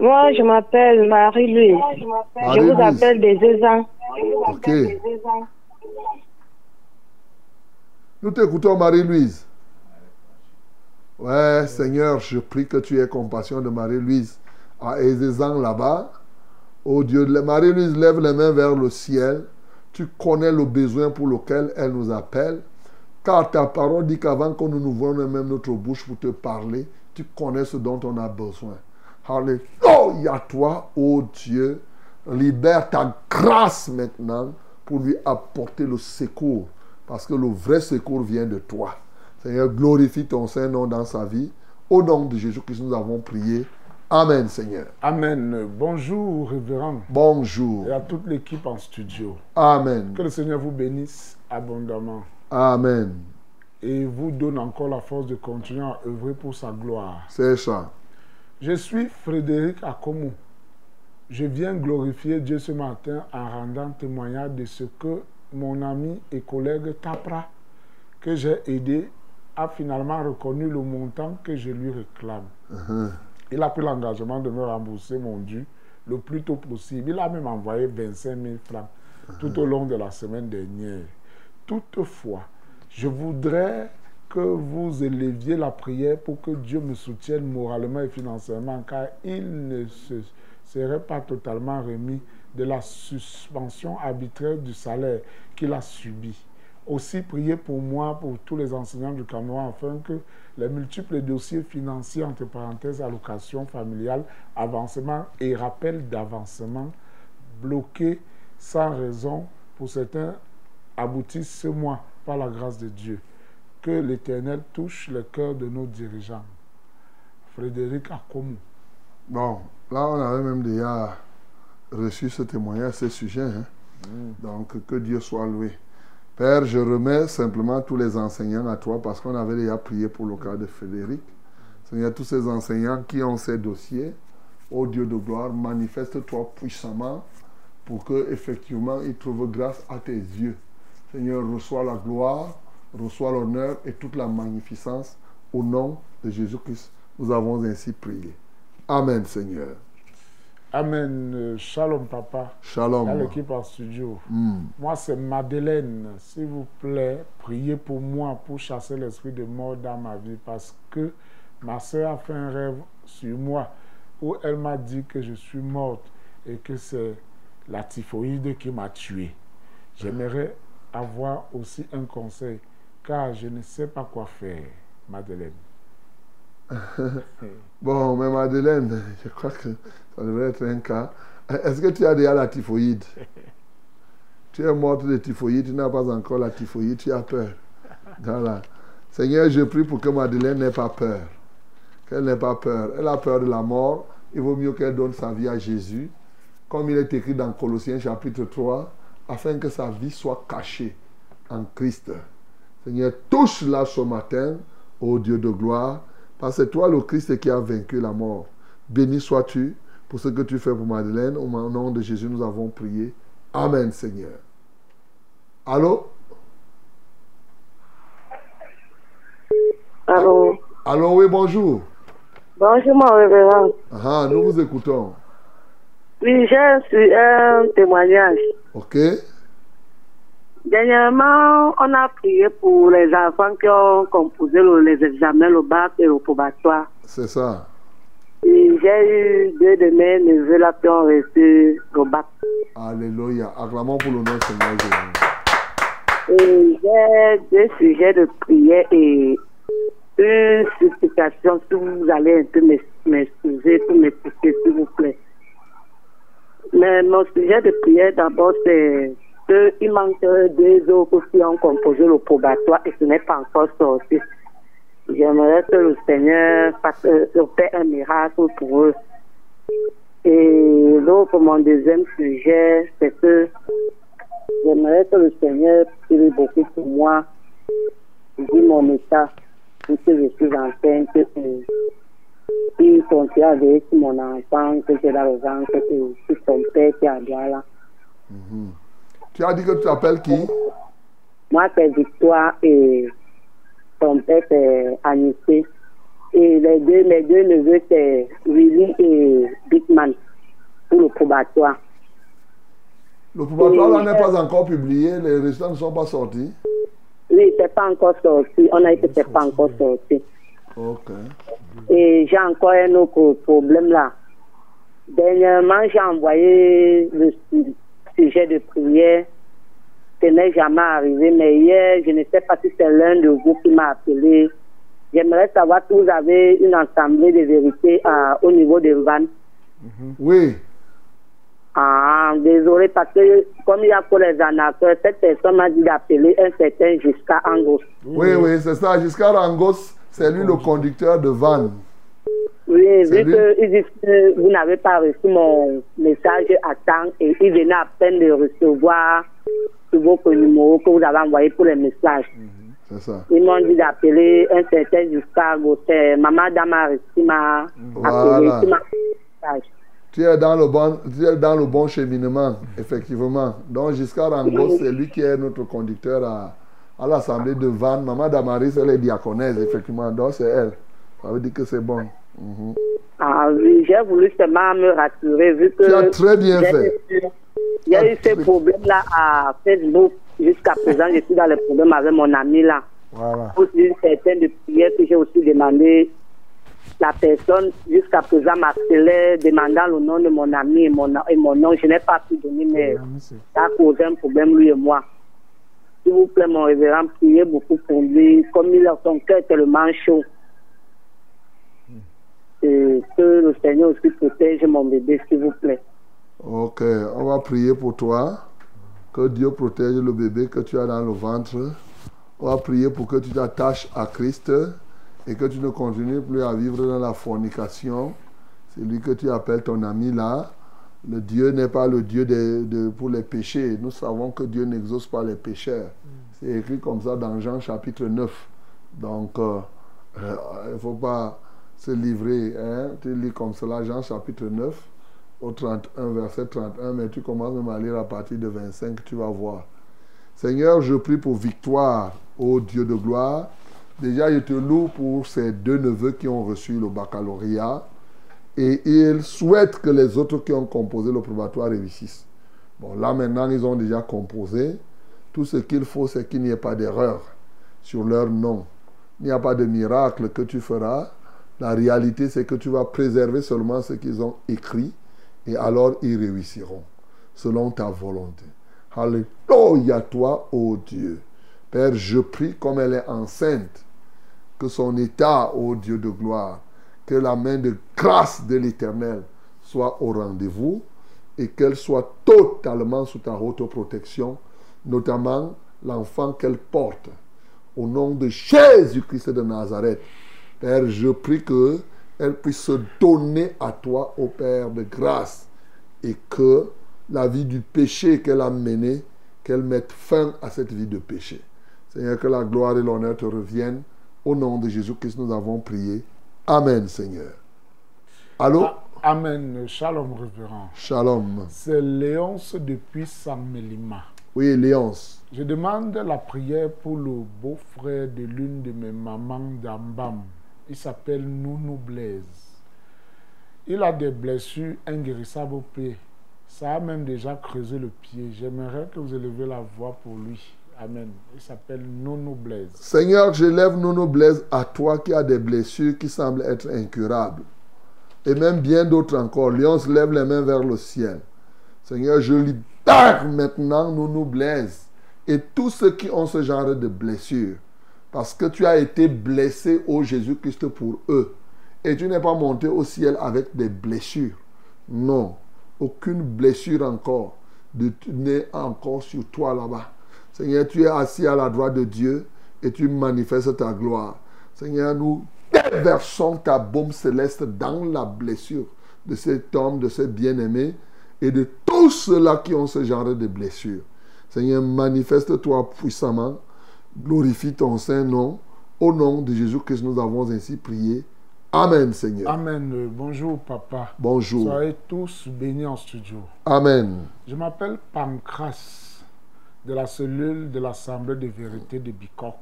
Moi, je m'appelle Marie-Louise. Je vous appelle des Ezans. Ok. Nous t'écoutons, Marie-Louise. Ouais, Seigneur, je prie que tu aies compassion de Marie-Louise à Ezezan là-bas. Oh Dieu, Marie-Louise lève les mains vers le ciel. Tu connais le besoin pour lequel elle nous appelle. Car ta parole dit qu'avant que nous n'ouvrions même notre bouche pour te parler, tu connais ce dont on a besoin. Alléluia, toi, oh Dieu. Libère ta grâce maintenant pour lui apporter le secours. Parce que le vrai secours vient de toi. Seigneur, glorifie ton Saint-Nom dans sa vie. Au nom de Jésus-Christ, nous avons prié. Amen, Seigneur. Amen. Bonjour, révérend. Bonjour. Et à toute l'équipe en studio. Amen. Que le Seigneur vous bénisse abondamment Amen. et vous donne encore la force de continuer à œuvrer pour sa gloire. C'est ça. Je suis Frédéric Akomou. Je viens glorifier Dieu ce matin en rendant témoignage de ce que mon ami et collègue Tapra, que j'ai aidé, a finalement reconnu le montant que je lui réclame. Uh-huh. Il a pris l'engagement de me rembourser mon dû le plus tôt possible. Il a même envoyé 25 000 francs tout au long de la semaine dernière. Toutefois, je voudrais que vous éleviez la prière pour que Dieu me soutienne moralement et financièrement, car il ne se serait pas totalement remis de la suspension arbitraire du salaire qu'il a subi. Aussi, priez pour moi, pour tous les enseignants du Cameroun, afin que les multiples dossiers financiers, entre parenthèses, allocation familiale, avancement et rappel d'avancement, bloqués sans raison pour certains, aboutissent ce mois par la grâce de Dieu. Que l'Éternel touche le cœur de nos dirigeants. Frédéric Akomou. Bon, là, on avait même déjà reçu ce témoignage, ce sujet. hein. Donc, que Dieu soit loué. Père, je remets simplement tous les enseignants à toi parce qu'on avait déjà prié pour le cas de Frédéric. Seigneur, tous ces enseignants qui ont ces dossiers, ô Dieu de gloire, manifeste-toi puissamment pour que effectivement ils trouvent grâce à tes yeux. Seigneur, reçois la gloire, reçois l'honneur et toute la magnificence au nom de Jésus-Christ. Nous avons ainsi prié. Amen, Seigneur. Amen. Shalom, papa. Shalom. Dans l'équipe en studio. Hmm. Moi, c'est Madeleine. S'il vous plaît, priez pour moi pour chasser l'esprit de mort dans ma vie parce que ma soeur a fait un rêve sur moi où elle m'a dit que je suis morte et que c'est la typhoïde qui m'a tué. J'aimerais avoir aussi un conseil car je ne sais pas quoi faire, Madeleine. Bon, mais Madeleine, je crois que ça devrait être un cas. Est-ce que tu as déjà la typhoïde? Tu es morte de typhoïde, tu n'as pas encore la typhoïde, tu as peur. Voilà. Seigneur, je prie pour que Madeleine n'ait pas peur. Qu'elle n'ait pas peur. Elle a peur de la mort. Il vaut mieux qu'elle donne sa vie à Jésus, comme il est écrit dans Colossiens chapitre 3, afin que sa vie soit cachée en Christ. Seigneur, touche-la ce matin, ô Dieu de gloire, parce que c'est toi le Christ qui a vaincu la mort. Béni sois-tu pour ce que tu fais pour Madeleine. Au nom de Jésus, nous avons prié. Amen, Seigneur. Allô? Allô? Allô, oui, bonjour. Bonjour, mon révérend. Ah, nous vous écoutons. Oui, j'ai un témoignage. OK? Dernièrement, on a prié pour les enfants qui ont composé le- les examens, le bac et le probatoire. C'est ça. Et J'ai eu deux de mes neveux là qui ont reçu le bac. Alléluia. Acclamons pour le nom Seigneur Jésus. Et j'ai deux sujets de prière et une supplication. Si vous allez un peu m'ex- m'excuser pour m'expliquer, s'il vous plaît. Mais mon sujet de prière, d'abord, c'est qu'il manque deux autres qui ont composé le probatoire et ce n'est pas encore sorti. J'aimerais que le Seigneur fasse euh, un miracle pour eux. Et l'autre, mon deuxième sujet, c'est que j'aimerais que le Seigneur prie beaucoup pour moi, vu mon état, puisque je suis enceinte, et il continue à mon enfant, que j'ai dans le ventre, et sur son père qui est à Douala. Mhm. Tu as dit que tu t'appelles qui? Moi, c'est Victoire et son père, c'est Anissé. Et les deux, les deux neveux, c'est Willy et Bigman pour le probatoire. Le probatoire n'est pas encore publié, les résultats ne sont pas sortis. Oui, c'est pas encore sorti. On a dit que c'est pas encore sorti. Ok. Et j'ai encore un autre problème là. Dernièrement, j'ai envoyé le sujet de prière. Ce n'est jamais arrivé, mais hier, je ne sais pas si c'est l'un de vous qui m'a appelé. J'aimerais savoir si vous avez une assemblée de vérité à- au niveau de Vannes. Oui. Ah, désolé, parce que comme il y a pour les anacteurs, cette personne m'a dit d'appeler un certain jusqu'à Angos. Oui, oui, c'est ça. Jusqu'à Rangos, c'est lui le conducteur de van. Oui, vu disent que vous n'avez pas reçu mon message à temps et il venait à peine de recevoir votre numéro que vous avez envoyé pour les messages. C'est ça. Ils m'ont dit d'appeler un certain jusqu'à Gauthier. Maman Damar qui m'a appelé, Voilà. qui m'a message. Tu es dans le bon, tu es dans le bon cheminement, effectivement. Donc, jusqu'à Rangos, c'est lui qui est notre conducteur à, à l'assemblée de Vannes. Maman Damaris, elle est diaconnaise, effectivement. Donc, c'est elle. Ça veut dire que c'est bon. Mhm. Ah oui, j'ai voulu seulement me rassurer vu que. Tu as très bien fait. Il y a eu ces problèmes-là à Facebook. Jusqu'à présent, je suis dans les problèmes avec mon ami là. Voilà. Aussi une certaine de prière que j'ai aussi demandé. La personne, jusqu'à présent, m'appelait demandant le nom de mon ami et mon, et mon nom. Je n'ai pas pu donner, mais ça a causé un problème, lui et moi. S'il vous plaît, mon révérend, priez beaucoup pour lui. Comme il a son cœur tellement chaud. Et que le Seigneur aussi protège mon bébé, s'il vous plaît. Ok, on va prier pour toi. Que Dieu protège le bébé que tu as dans le ventre. On va prier pour que tu t'attaches à Christ et que tu ne continues plus à vivre dans la fornication. C'est lui que tu appelles ton ami là. Le Dieu n'est pas le Dieu de, de- pour les péchés. Nous savons que Dieu n'exauce pas les pécheurs. C'est écrit comme ça dans Jean chapitre 9. Donc, euh, euh, il ne faut pas se livrer. Hein? Tu lis comme cela, Jean chapitre 9 au 31, verset 31, mais tu commences même à lire à partir de 25, tu vas voir. Seigneur, je prie pour victoire, ô Dieu de gloire. Déjà, je te loue pour ces deux neveux qui ont reçu le baccalauréat. Et il souhaite que les autres qui ont composé le probatoire réussissent. Bon, là maintenant, ils ont déjà composé. Tout ce qu'il faut, c'est qu'il n'y ait pas d'erreur sur leur nom. Il n'y a pas de miracle que tu feras. La réalité, c'est que tu vas préserver seulement ce qu'ils ont écrit et alors ils réussiront selon ta volonté. Alléluia toi, ô Dieu. Père, je prie comme elle est enceinte, que son état, ô Dieu de gloire, que la main de grâce de l'Éternel soit au rendez-vous et qu'elle soit totalement sous ta haute protection, notamment l'enfant qu'elle porte. Au nom de Jésus-Christ de Nazareth, Père, je prie que elle puisse se donner à toi, ô Père de grâce, et que la vie du péché qu'elle a menée, qu'elle mette fin à cette vie de péché. Seigneur, que la gloire et l'honneur te reviennent. Au nom de Jésus-Christ, nous avons prié. Amen, Seigneur. Allô? Ah, Amen. Shalom, révérend. Shalom. C'est Léonce depuis Samelima. Oui, Léonce. Je demande la prière pour le beau-frère de l'une de mes mamans d'Ambam. Il s'appelle Nounou Blaise. Il a des blessures inguérissables au pied. Ça a même déjà creusé le pied. J'aimerais que vous élevez la voix pour lui. Amen. Il s'appelle Nounou Blaise. Seigneur, je lève Nono Blaise à toi qui a des blessures qui semblent être incurables. Et même bien d'autres encore. Léonce lève les mains vers le ciel. Seigneur, je libère maintenant Nono Blaise et tous ceux qui ont ce genre de blessures. Parce que tu as été blessé au Jésus-Christ pour eux. Et tu n'es pas monté au ciel avec des blessures. Non. Aucune blessure encore n'est encore sur toi là-bas. Seigneur, tu es assis à la droite de Dieu et tu manifestes ta gloire. Seigneur, nous déversons ta bombe céleste dans la blessure de cet homme, de ce bien-aimé et de tous ceux-là qui ont ce genre de blessure. Seigneur, manifeste-toi puissamment, glorifie ton Saint-Nom. Au nom de Jésus-Christ, nous avons ainsi prié. Amen, Seigneur. Amen. Bonjour, papa. Bonjour. Soyez tous bénis en studio. Amen. Je m'appelle Pancras, de la cellule de l'Assemblée de vérité de Bicoque.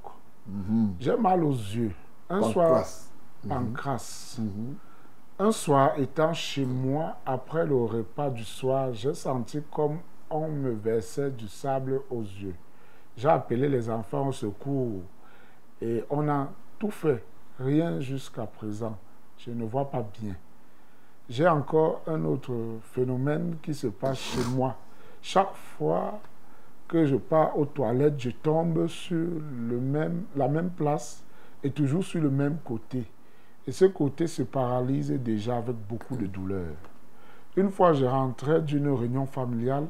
Mhm. J'ai mal aux yeux. Un Pancras. soir, Mhm. Pancras. Mhm. Un soir, étant chez moi, après le repas du soir, j'ai senti comme on me versait du sable aux yeux. J'ai appelé les enfants au secours et on a tout fait, rien jusqu'à présent. Je ne vois pas bien. J'ai encore un autre phénomène qui se passe chez moi. Chaque fois que je pars aux toilettes, je tombe sur le même, la même place et toujours sur le même côté. Et ce côté se paralyse déjà avec beaucoup de douleur. Une fois, je rentrais d'une réunion familiale.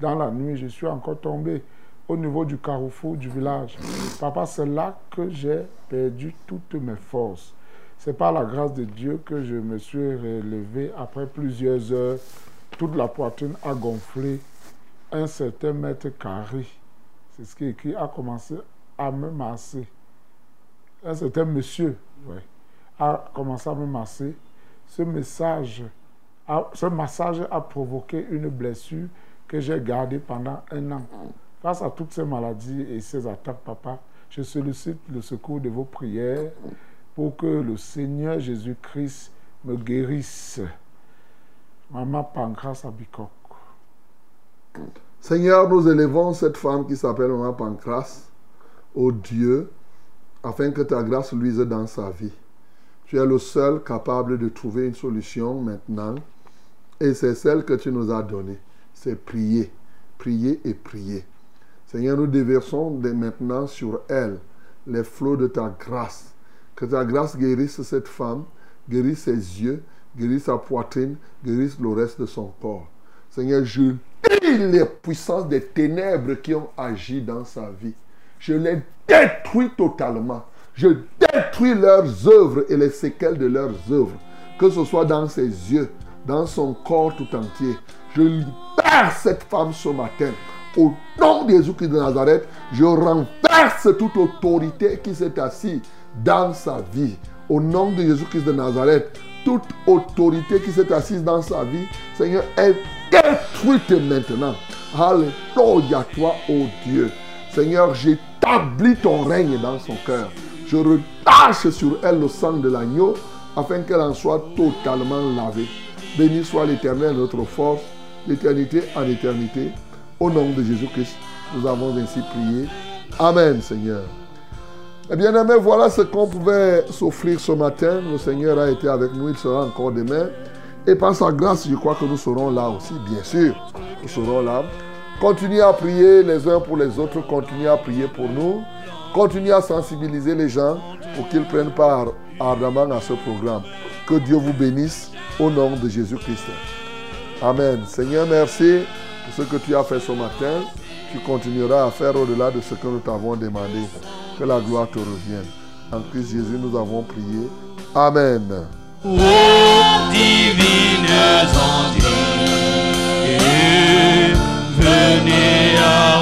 Dans la nuit, je suis encore tombé au niveau du carrefour du village. Papa, c'est là que j'ai perdu toutes mes forces. C'est par la grâce de Dieu que je me suis relevé après plusieurs heures. Toute la poitrine a gonflé. Un certain mètre carré, c'est ce qui est écrit, a commencé à me masser. Un certain monsieur, a commencé à me masser. Ce message, ce massage a provoqué une blessure que j'ai gardée pendant un an. Face à toutes ces maladies et ces attaques, papa, je sollicite le secours de vos prières pour que le Seigneur Jésus-Christ me guérisse. Maman Pancras à. Seigneur, nous élevons cette femme qui s'appelle Maman Pancras au Dieu afin que ta grâce luise dans sa vie. Tu es le seul capable de trouver une solution maintenant et c'est celle que tu nous as donnée. C'est prier, prier et prier. Seigneur, nous déversons dès maintenant sur elle les flots de ta grâce. Que ta grâce guérisse cette femme, guérisse ses yeux, guérisse sa poitrine, guérisse le reste de son corps. Seigneur, je les puissances des ténèbres qui ont agi dans sa vie. Je les détruis totalement. Je détruis leurs œuvres et les séquelles de leurs œuvres. Que ce soit dans ses yeux, dans son corps tout entier. Je libère cette femme ce matin. Au nom de Jésus-Christ de Nazareth, je renverse toute autorité qui s'est assise dans sa vie. Au nom de Jésus-Christ de Nazareth, toute autorité qui s'est assise dans sa vie, Seigneur, est détruite maintenant. Alléluia, toi, ô Dieu. Seigneur, j'établis ton règne dans son cœur. Je relâche sur elle le sang de l'agneau afin qu'elle en soit totalement lavée. Béni soit l'Éternel, notre force, l'éternité en éternité. Au nom de Jésus-Christ, nous avons ainsi prié. Amen, Seigneur. Eh bien, aimés, voilà ce qu'on pouvait s'offrir ce matin. Le Seigneur a été avec nous, il sera encore demain. Et par sa grâce, je crois que nous serons là aussi, bien sûr. Nous serons là. Continuez à prier les uns pour les autres, continuez à prier pour nous. Continuez à sensibiliser les gens pour qu'ils prennent part ardemment à ce programme. Que Dieu vous bénisse au nom de Jésus-Christ. Amen. Seigneur, merci ce que tu as fait ce matin, tu continueras à faire au-delà de ce que nous t'avons demandé. Que la gloire te revienne. En Christ Jésus, nous avons prié. Amen. Ô divines venez à